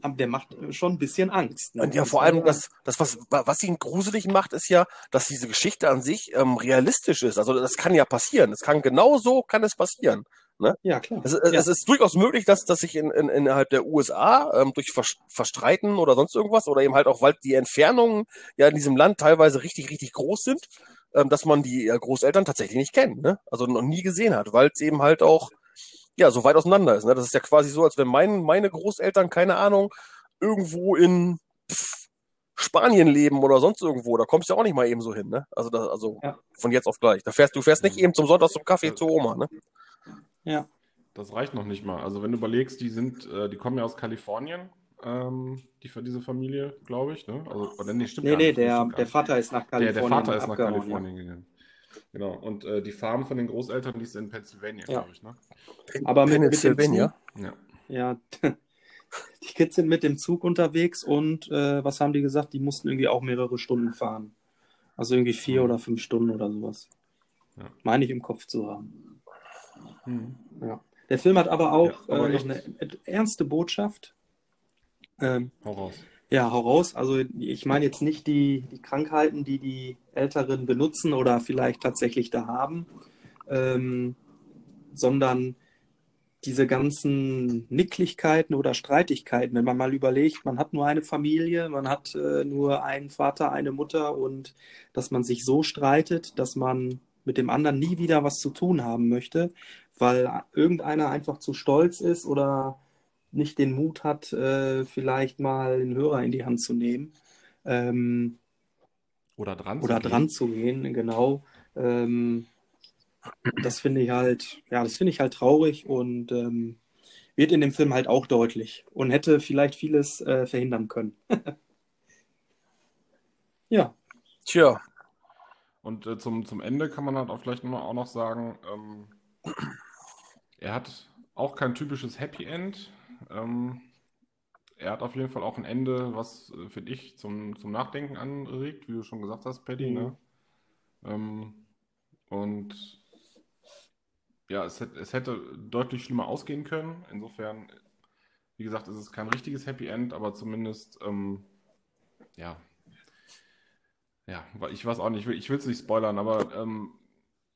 [SPEAKER 5] der macht schon ein bisschen Angst.
[SPEAKER 4] Ne? Und ja, vor allem das, das was, was ihn gruselig macht, ist ja, dass diese Geschichte an sich ähm, realistisch ist. Also das kann ja passieren. Es kann genau so kann es passieren. Ne?
[SPEAKER 5] Ja, klar.
[SPEAKER 4] Es,
[SPEAKER 5] ja.
[SPEAKER 4] es, ist durchaus möglich, dass, dass sich in, in, innerhalb der USA ähm, durch Verstreiten oder sonst irgendwas oder eben halt auch, weil die Entfernungen ja in diesem Land teilweise richtig, richtig groß sind, ähm, dass man die äh, Großeltern tatsächlich nicht kennt. Ne? Also noch nie gesehen hat, weil es eben halt auch ja, so weit auseinander ist. Ne? Das ist ja quasi so, als wenn mein, meine Großeltern, keine Ahnung, irgendwo in pff, Spanien leben oder sonst irgendwo. Da kommst du ja auch nicht mal eben so hin. Ne? Also, da, also ja. von jetzt auf gleich. Da fährst, du fährst nicht eben zum Sonntag zum Kaffee zur Oma. Ne?
[SPEAKER 5] Ja.
[SPEAKER 1] Das reicht noch nicht mal. Also wenn du überlegst, die sind, äh, die kommen ja aus Kalifornien, ähm, die für diese Familie, glaube ich. Ne? Also, oder,
[SPEAKER 5] nee, stimmt nee, nee, der, der Vater ist nach Kalifornien.
[SPEAKER 1] Der, der Vater ist nach Kalifornien gegangen. Genau, und äh, die Farm von den Großeltern, die ist in Pennsylvania, ja. glaube ich, ne?
[SPEAKER 5] Aber mit, Pennsylvania?
[SPEAKER 1] Mit
[SPEAKER 5] ja. ja. die Kids sind mit dem Zug unterwegs und äh, was haben die gesagt? Die mussten irgendwie auch mehrere Stunden fahren. Also irgendwie vier
[SPEAKER 1] Mhm.
[SPEAKER 5] oder fünf Stunden oder sowas.
[SPEAKER 1] Ja.
[SPEAKER 5] Meine ich im Kopf zu haben.
[SPEAKER 1] Hm.
[SPEAKER 5] Ja. Der Film hat aber auch
[SPEAKER 1] Ja, aber
[SPEAKER 5] äh, noch eine ernste Botschaft. Ähm,
[SPEAKER 1] Hau raus.
[SPEAKER 5] Ja, hau raus. Also ich meine jetzt nicht die, die Krankheiten, die die Älteren benutzen oder vielleicht tatsächlich da haben, ähm, sondern diese ganzen Nicklichkeiten oder Streitigkeiten. Wenn man mal überlegt, man hat nur eine Familie, man hat äh, nur einen Vater, eine Mutter und dass man sich so streitet, dass man mit dem anderen nie wieder was zu tun haben möchte, weil irgendeiner einfach zu stolz ist oder nicht den Mut hat, äh, vielleicht mal den Hörer in die Hand zu nehmen ähm,
[SPEAKER 1] Oder dran
[SPEAKER 5] oder
[SPEAKER 1] zu gehen.
[SPEAKER 5] dran zu gehen, genau. Ähm, das finde ich halt, ja, das finde ich halt traurig und ähm, wird in dem Film halt auch deutlich und hätte vielleicht vieles äh, verhindern können. ja,
[SPEAKER 4] Tja,
[SPEAKER 1] Und äh, zum, zum Ende kann man halt auch vielleicht nur auch noch sagen, ähm, er hat auch kein typisches Happy End. Ähm, er hat auf jeden Fall auch ein Ende, was, äh, finde ich, zum, zum Nachdenken anregt, wie du schon gesagt hast, Paddy,
[SPEAKER 5] Mhm.
[SPEAKER 1] ne? Ähm, und ja, es hätte, es hätte deutlich schlimmer ausgehen können. Insofern, wie gesagt, ist es kein richtiges Happy End, aber zumindest, ähm, ja, ja, ich weiß auch nicht, ich will es nicht spoilern, aber ähm,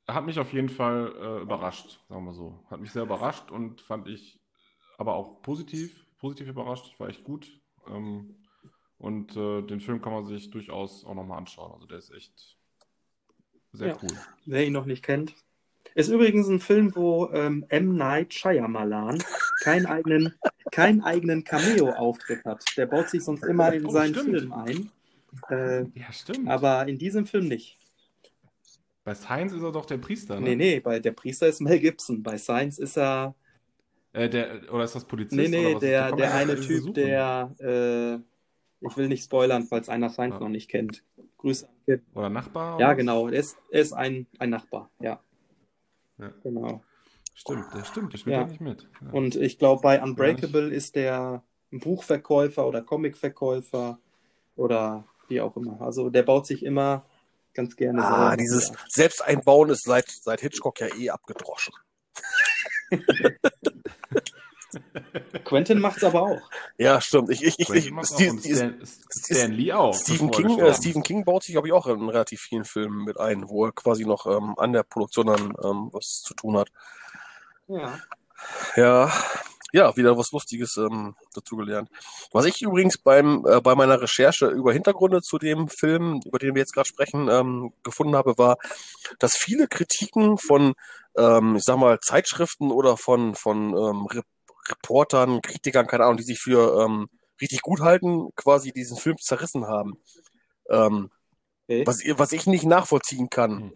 [SPEAKER 1] er hat mich auf jeden Fall äh, überrascht, sagen wir so. Hat mich sehr überrascht und fand ich aber auch positiv, positiv überrascht, war echt gut. Ähm, und äh, den Film kann man sich durchaus auch nochmal anschauen. Also der ist echt sehr
[SPEAKER 5] Ja.
[SPEAKER 1] cool.
[SPEAKER 5] wer ihn noch nicht kennt. Ist übrigens ein Film, wo ähm, M. Night Shyamalan keinen eigenen, keinen eigenen Cameo-Auftritt hat. Der baut sich sonst immer in
[SPEAKER 1] Oh,
[SPEAKER 5] seinen
[SPEAKER 1] stimmt.
[SPEAKER 5] Film ein. Äh,
[SPEAKER 1] Ja, stimmt.
[SPEAKER 5] aber in diesem Film nicht.
[SPEAKER 1] Bei Science ist er doch der Priester, ne?
[SPEAKER 5] Nee, nee, bei der Priester ist Mel Gibson. Bei Science ist er.
[SPEAKER 1] Äh, der, oder ist das Polizist?
[SPEAKER 5] Nee,
[SPEAKER 1] oder
[SPEAKER 5] nee,
[SPEAKER 1] was?
[SPEAKER 5] der, der eine Typ,
[SPEAKER 1] Suche.
[SPEAKER 5] der. Äh, ich will nicht spoilern, falls einer Science
[SPEAKER 1] Ja.
[SPEAKER 5] noch nicht kennt. Grüße an Kid.
[SPEAKER 1] Oder Nachbar?
[SPEAKER 5] Ja,
[SPEAKER 1] oder
[SPEAKER 5] genau. Er ist, er ist ein, ein Nachbar. Ja.
[SPEAKER 1] Ja.
[SPEAKER 5] Genau.
[SPEAKER 1] Stimmt, der stimmt, der spielt
[SPEAKER 5] Ja.
[SPEAKER 1] nicht mit. Ja.
[SPEAKER 5] Und ich glaube, bei Unbreakable ist der ein Buchverkäufer oder Comicverkäufer oder wie auch immer. Also der baut sich immer ganz gerne
[SPEAKER 4] ah, dieses Selbsteinbauen ist seit, seit Hitchcock ja eh abgedroschen.
[SPEAKER 5] Quentin macht's aber auch.
[SPEAKER 4] Ja, stimmt. Ich, ich, ich, ich, Steve-
[SPEAKER 1] Stan, Stan Lee auch.
[SPEAKER 4] Stephen King, äh. Stephen King baut sich, glaube ich, auch in relativ vielen Filmen mit ein, wo er quasi noch ähm, an der Produktion dann ähm, was zu tun hat.
[SPEAKER 5] Ja.
[SPEAKER 4] Ja, ja, wieder was Lustiges ähm, dazugelernt. Was ich übrigens beim äh, bei meiner Recherche über Hintergründe zu dem Film, über den wir jetzt gerade sprechen, ähm, gefunden habe, war, dass viele Kritiken von, ähm, ich sag mal, Zeitschriften oder von von ähm, Reportern, Kritikern, keine Ahnung, die sich für ähm, richtig gut halten, quasi diesen Film zerrissen haben. Ähm,
[SPEAKER 5] Okay.
[SPEAKER 4] was, was ich nicht nachvollziehen kann.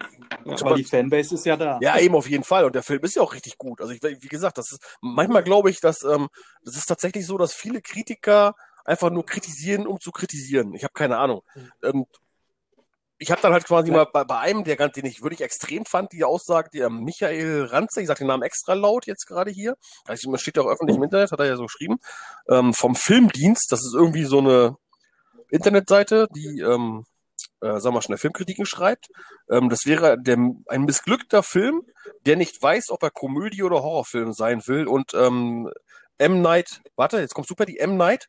[SPEAKER 5] Ja, aber die Fanbase ist ja da.
[SPEAKER 4] Ja, eben auf jeden Fall. Und der Film ist ja auch richtig gut. Also ich, wie gesagt, das ist manchmal glaube ich, dass ähm, das ist tatsächlich so, dass viele Kritiker einfach nur kritisieren, um zu kritisieren. Ich habe keine Ahnung. Ähm, ich habe dann halt quasi
[SPEAKER 5] Ja.
[SPEAKER 4] mal bei, bei einem, der den ich wirklich extrem fand, die Aussage, der Michael Ranze, ich sage den Namen extra laut jetzt gerade hier, also man steht ja auch öffentlich im Internet, hat er ja so geschrieben, ähm, vom Filmdienst, das ist irgendwie so eine Internetseite, die, ähm, äh, sagen wir schnell, Filmkritiken schreibt. Ähm, das wäre der, ein missglückter Film, der nicht weiß, ob er Komödie oder Horrorfilm sein will. Und ähm, M. Night, warte, jetzt kommt super die M. Night,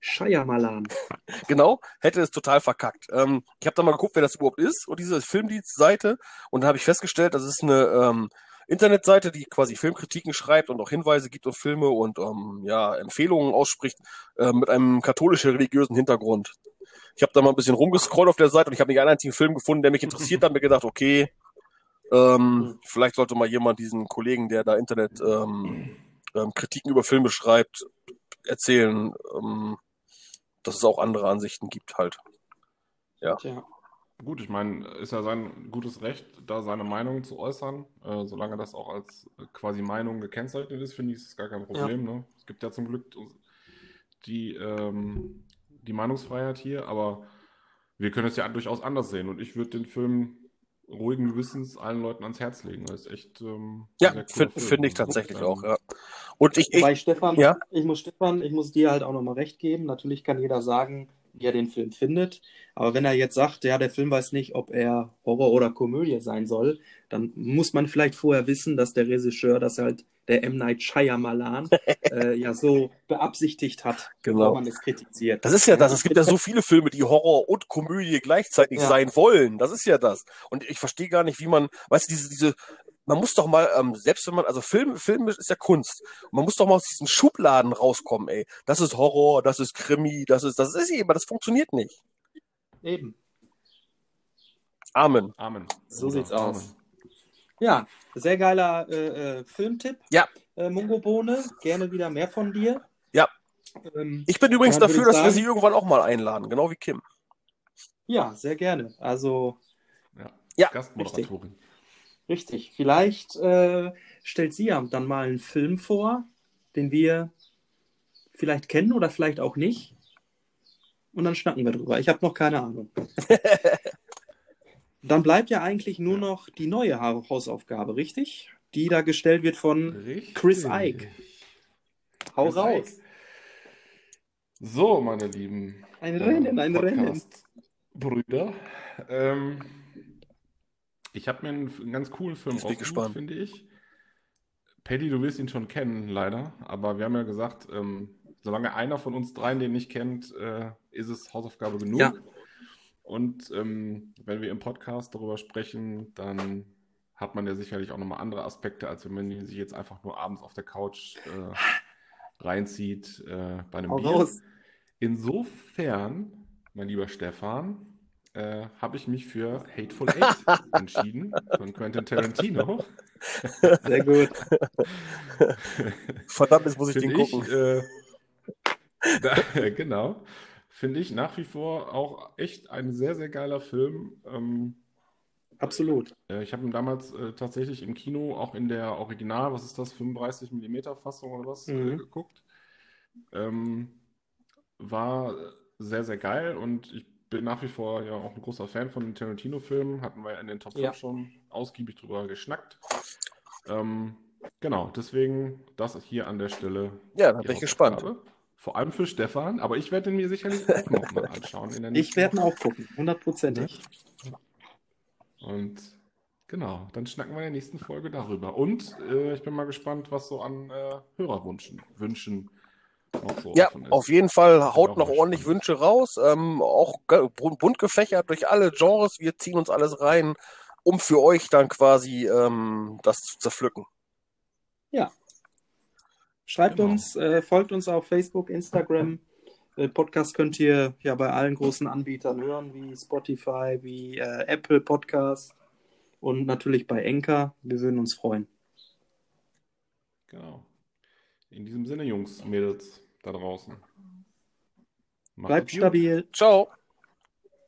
[SPEAKER 5] Shyamalan.
[SPEAKER 4] genau, hätte es total verkackt. Ähm, ich habe da mal geguckt, wer das überhaupt ist und diese Filmdienstseite und da habe ich festgestellt, das ist eine ähm, Internetseite, die quasi Filmkritiken schreibt und auch Hinweise gibt auf Filme und ähm, ja Empfehlungen ausspricht äh, mit einem katholischen religiösen Hintergrund. Ich habe da mal ein bisschen rumgescrollt auf der Seite und ich habe nicht einen einzigen Film gefunden, der mich interessiert hat. Mir gedacht, okay, ähm, vielleicht sollte mal jemand diesen Kollegen, der da Internet ähm, ähm, Kritiken über Filme schreibt, erzählen, ähm, dass es auch andere Ansichten gibt halt.
[SPEAKER 5] Tja.
[SPEAKER 1] Gut, ich meine, ist ja sein gutes Recht, da seine Meinung zu äußern. Äh, solange das auch als äh, quasi Meinung gekennzeichnet ist, finde ich, ist es gar kein Problem. Ne? Es gibt ja zum Glück die, ähm, die Meinungsfreiheit hier, aber wir können es ja durchaus anders sehen. Und ich würde den Film ruhigen Gewissens allen Leuten ans Herz legen. Das ist echt ähm,
[SPEAKER 4] Ja, finde find ich tatsächlich auch, ja. Und ich, ich
[SPEAKER 5] Stefan,
[SPEAKER 4] ja.
[SPEAKER 5] ich muss Stefan, ich muss dir halt auch nochmal recht geben. Natürlich kann jeder sagen, wie er den Film findet. Aber wenn er jetzt sagt, ja, der Film weiß nicht, ob er Horror oder Komödie sein soll, dann muss man vielleicht vorher wissen, dass der Regisseur das halt, der M. Night Shyamalan, äh, ja so beabsichtigt hat,
[SPEAKER 4] Genau.
[SPEAKER 5] bevor man es kritisiert.
[SPEAKER 4] Das ist ja das. Es gibt ja so viele Filme, die Horror und Komödie gleichzeitig
[SPEAKER 5] Ja.
[SPEAKER 4] sein wollen. Das ist ja das. Und ich verstehe gar nicht, wie man, weißt du, diese, diese, man muss doch mal, ähm, selbst wenn man, also Film, Film ist ja Kunst. Man muss doch mal aus diesen Schubladen rauskommen, ey. Das ist Horror, das ist Krimi, das ist, das ist eben, das funktioniert nicht.
[SPEAKER 5] Eben.
[SPEAKER 4] Amen.
[SPEAKER 1] Amen.
[SPEAKER 5] So
[SPEAKER 1] Bruder,
[SPEAKER 5] sieht's aus. Ja, sehr geiler äh, äh, Filmtipp.
[SPEAKER 4] Ja.
[SPEAKER 5] Äh, Mungo Bohne, gerne wieder mehr von dir.
[SPEAKER 4] Ja.
[SPEAKER 5] Ähm,
[SPEAKER 4] Ich bin übrigens dafür, dass wir
[SPEAKER 5] sagen-
[SPEAKER 4] sie irgendwann auch mal einladen, genau wie Kim.
[SPEAKER 5] ja, sehr gerne. Also
[SPEAKER 1] Ja.
[SPEAKER 4] Ja,
[SPEAKER 1] Gastmoderatorin.
[SPEAKER 5] Richtig. Vielleicht äh, stellt sie ja dann mal einen Film vor, den wir vielleicht kennen oder vielleicht auch nicht. Und dann schnacken wir drüber. Ich habe noch keine Ahnung. dann bleibt ja eigentlich nur noch die neue Ha- Hausaufgabe, richtig? Die da gestellt wird von
[SPEAKER 1] Richtig.
[SPEAKER 5] Chris Ike. Hau
[SPEAKER 1] Chris
[SPEAKER 5] raus.
[SPEAKER 1] Ike. So, meine Lieben.
[SPEAKER 5] Ein Rennen, ein Rennen.
[SPEAKER 1] Brüder. Ähm, ich habe mir einen, einen ganz coolen Film ausgesucht, finde ich. Paddy, du wirst ihn schon kennen, leider. Aber wir haben ja gesagt, ähm, solange einer von uns dreien den nicht kennt, äh, ist es Hausaufgabe genug.
[SPEAKER 5] Ja.
[SPEAKER 1] Und ähm, wenn wir im Podcast darüber sprechen, dann hat man ja sicherlich auch nochmal andere Aspekte, als wenn man sich jetzt einfach nur abends auf der Couch äh, reinzieht äh, bei einem
[SPEAKER 5] Hau
[SPEAKER 1] Bier.
[SPEAKER 5] raus.
[SPEAKER 1] Insofern, mein lieber Stefan, äh, habe ich mich für Hateful Eight entschieden von Quentin Tarantino.
[SPEAKER 5] Sehr gut.
[SPEAKER 4] Verdammt, jetzt muss ich
[SPEAKER 1] Finde
[SPEAKER 4] den gucken.
[SPEAKER 1] ich, äh, da, genau. Finde ich nach wie vor auch echt ein sehr, sehr geiler Film. Ähm,
[SPEAKER 5] Absolut.
[SPEAKER 1] äh, ich habe ihn damals äh, tatsächlich im Kino, auch in der Original, was ist das, 35 mm Fassung oder was, äh,
[SPEAKER 5] Mhm.
[SPEAKER 1] geguckt. Ähm, war sehr, sehr geil und ich bin nach wie vor ja auch ein großer Fan von den Tarantino-Filmen. Hatten wir ja in den Top 5
[SPEAKER 5] Ja.
[SPEAKER 1] schon ausgiebig drüber geschnackt. Ähm, genau, deswegen das hier an der Stelle.
[SPEAKER 4] Ja, da bin ich gespannt.
[SPEAKER 1] Hausaufgabe. Vor allem für Stefan, aber ich werde ihn mir sicherlich auch nochmal anschauen in der
[SPEAKER 5] Ich werde ihn auch gucken. Hundertprozentig.
[SPEAKER 1] Und genau, dann schnacken wir in der nächsten Folge darüber. Und äh, ich bin mal gespannt, was so an äh, Hörerwünschen Wünschen noch so
[SPEAKER 4] Ja, auf jeden Fall haut noch ordentlich
[SPEAKER 1] spannend.
[SPEAKER 4] Wünsche raus. Ähm, auch bunt gefächert durch alle Genres. Wir ziehen uns alles rein, um für euch dann quasi ähm, das zu zerpflücken.
[SPEAKER 5] Schreibt
[SPEAKER 1] Genau.
[SPEAKER 5] uns, äh, folgt uns auf Facebook, Instagram. Äh, Podcast könnt ihr ja bei allen großen Anbietern hören, wie Spotify, wie äh, Apple Podcast und natürlich bei Enka. Wir würden uns freuen.
[SPEAKER 1] Genau. In diesem Sinne, Jungs, Mädels da draußen. Macht
[SPEAKER 5] Bleibt stabil.
[SPEAKER 4] Ciao.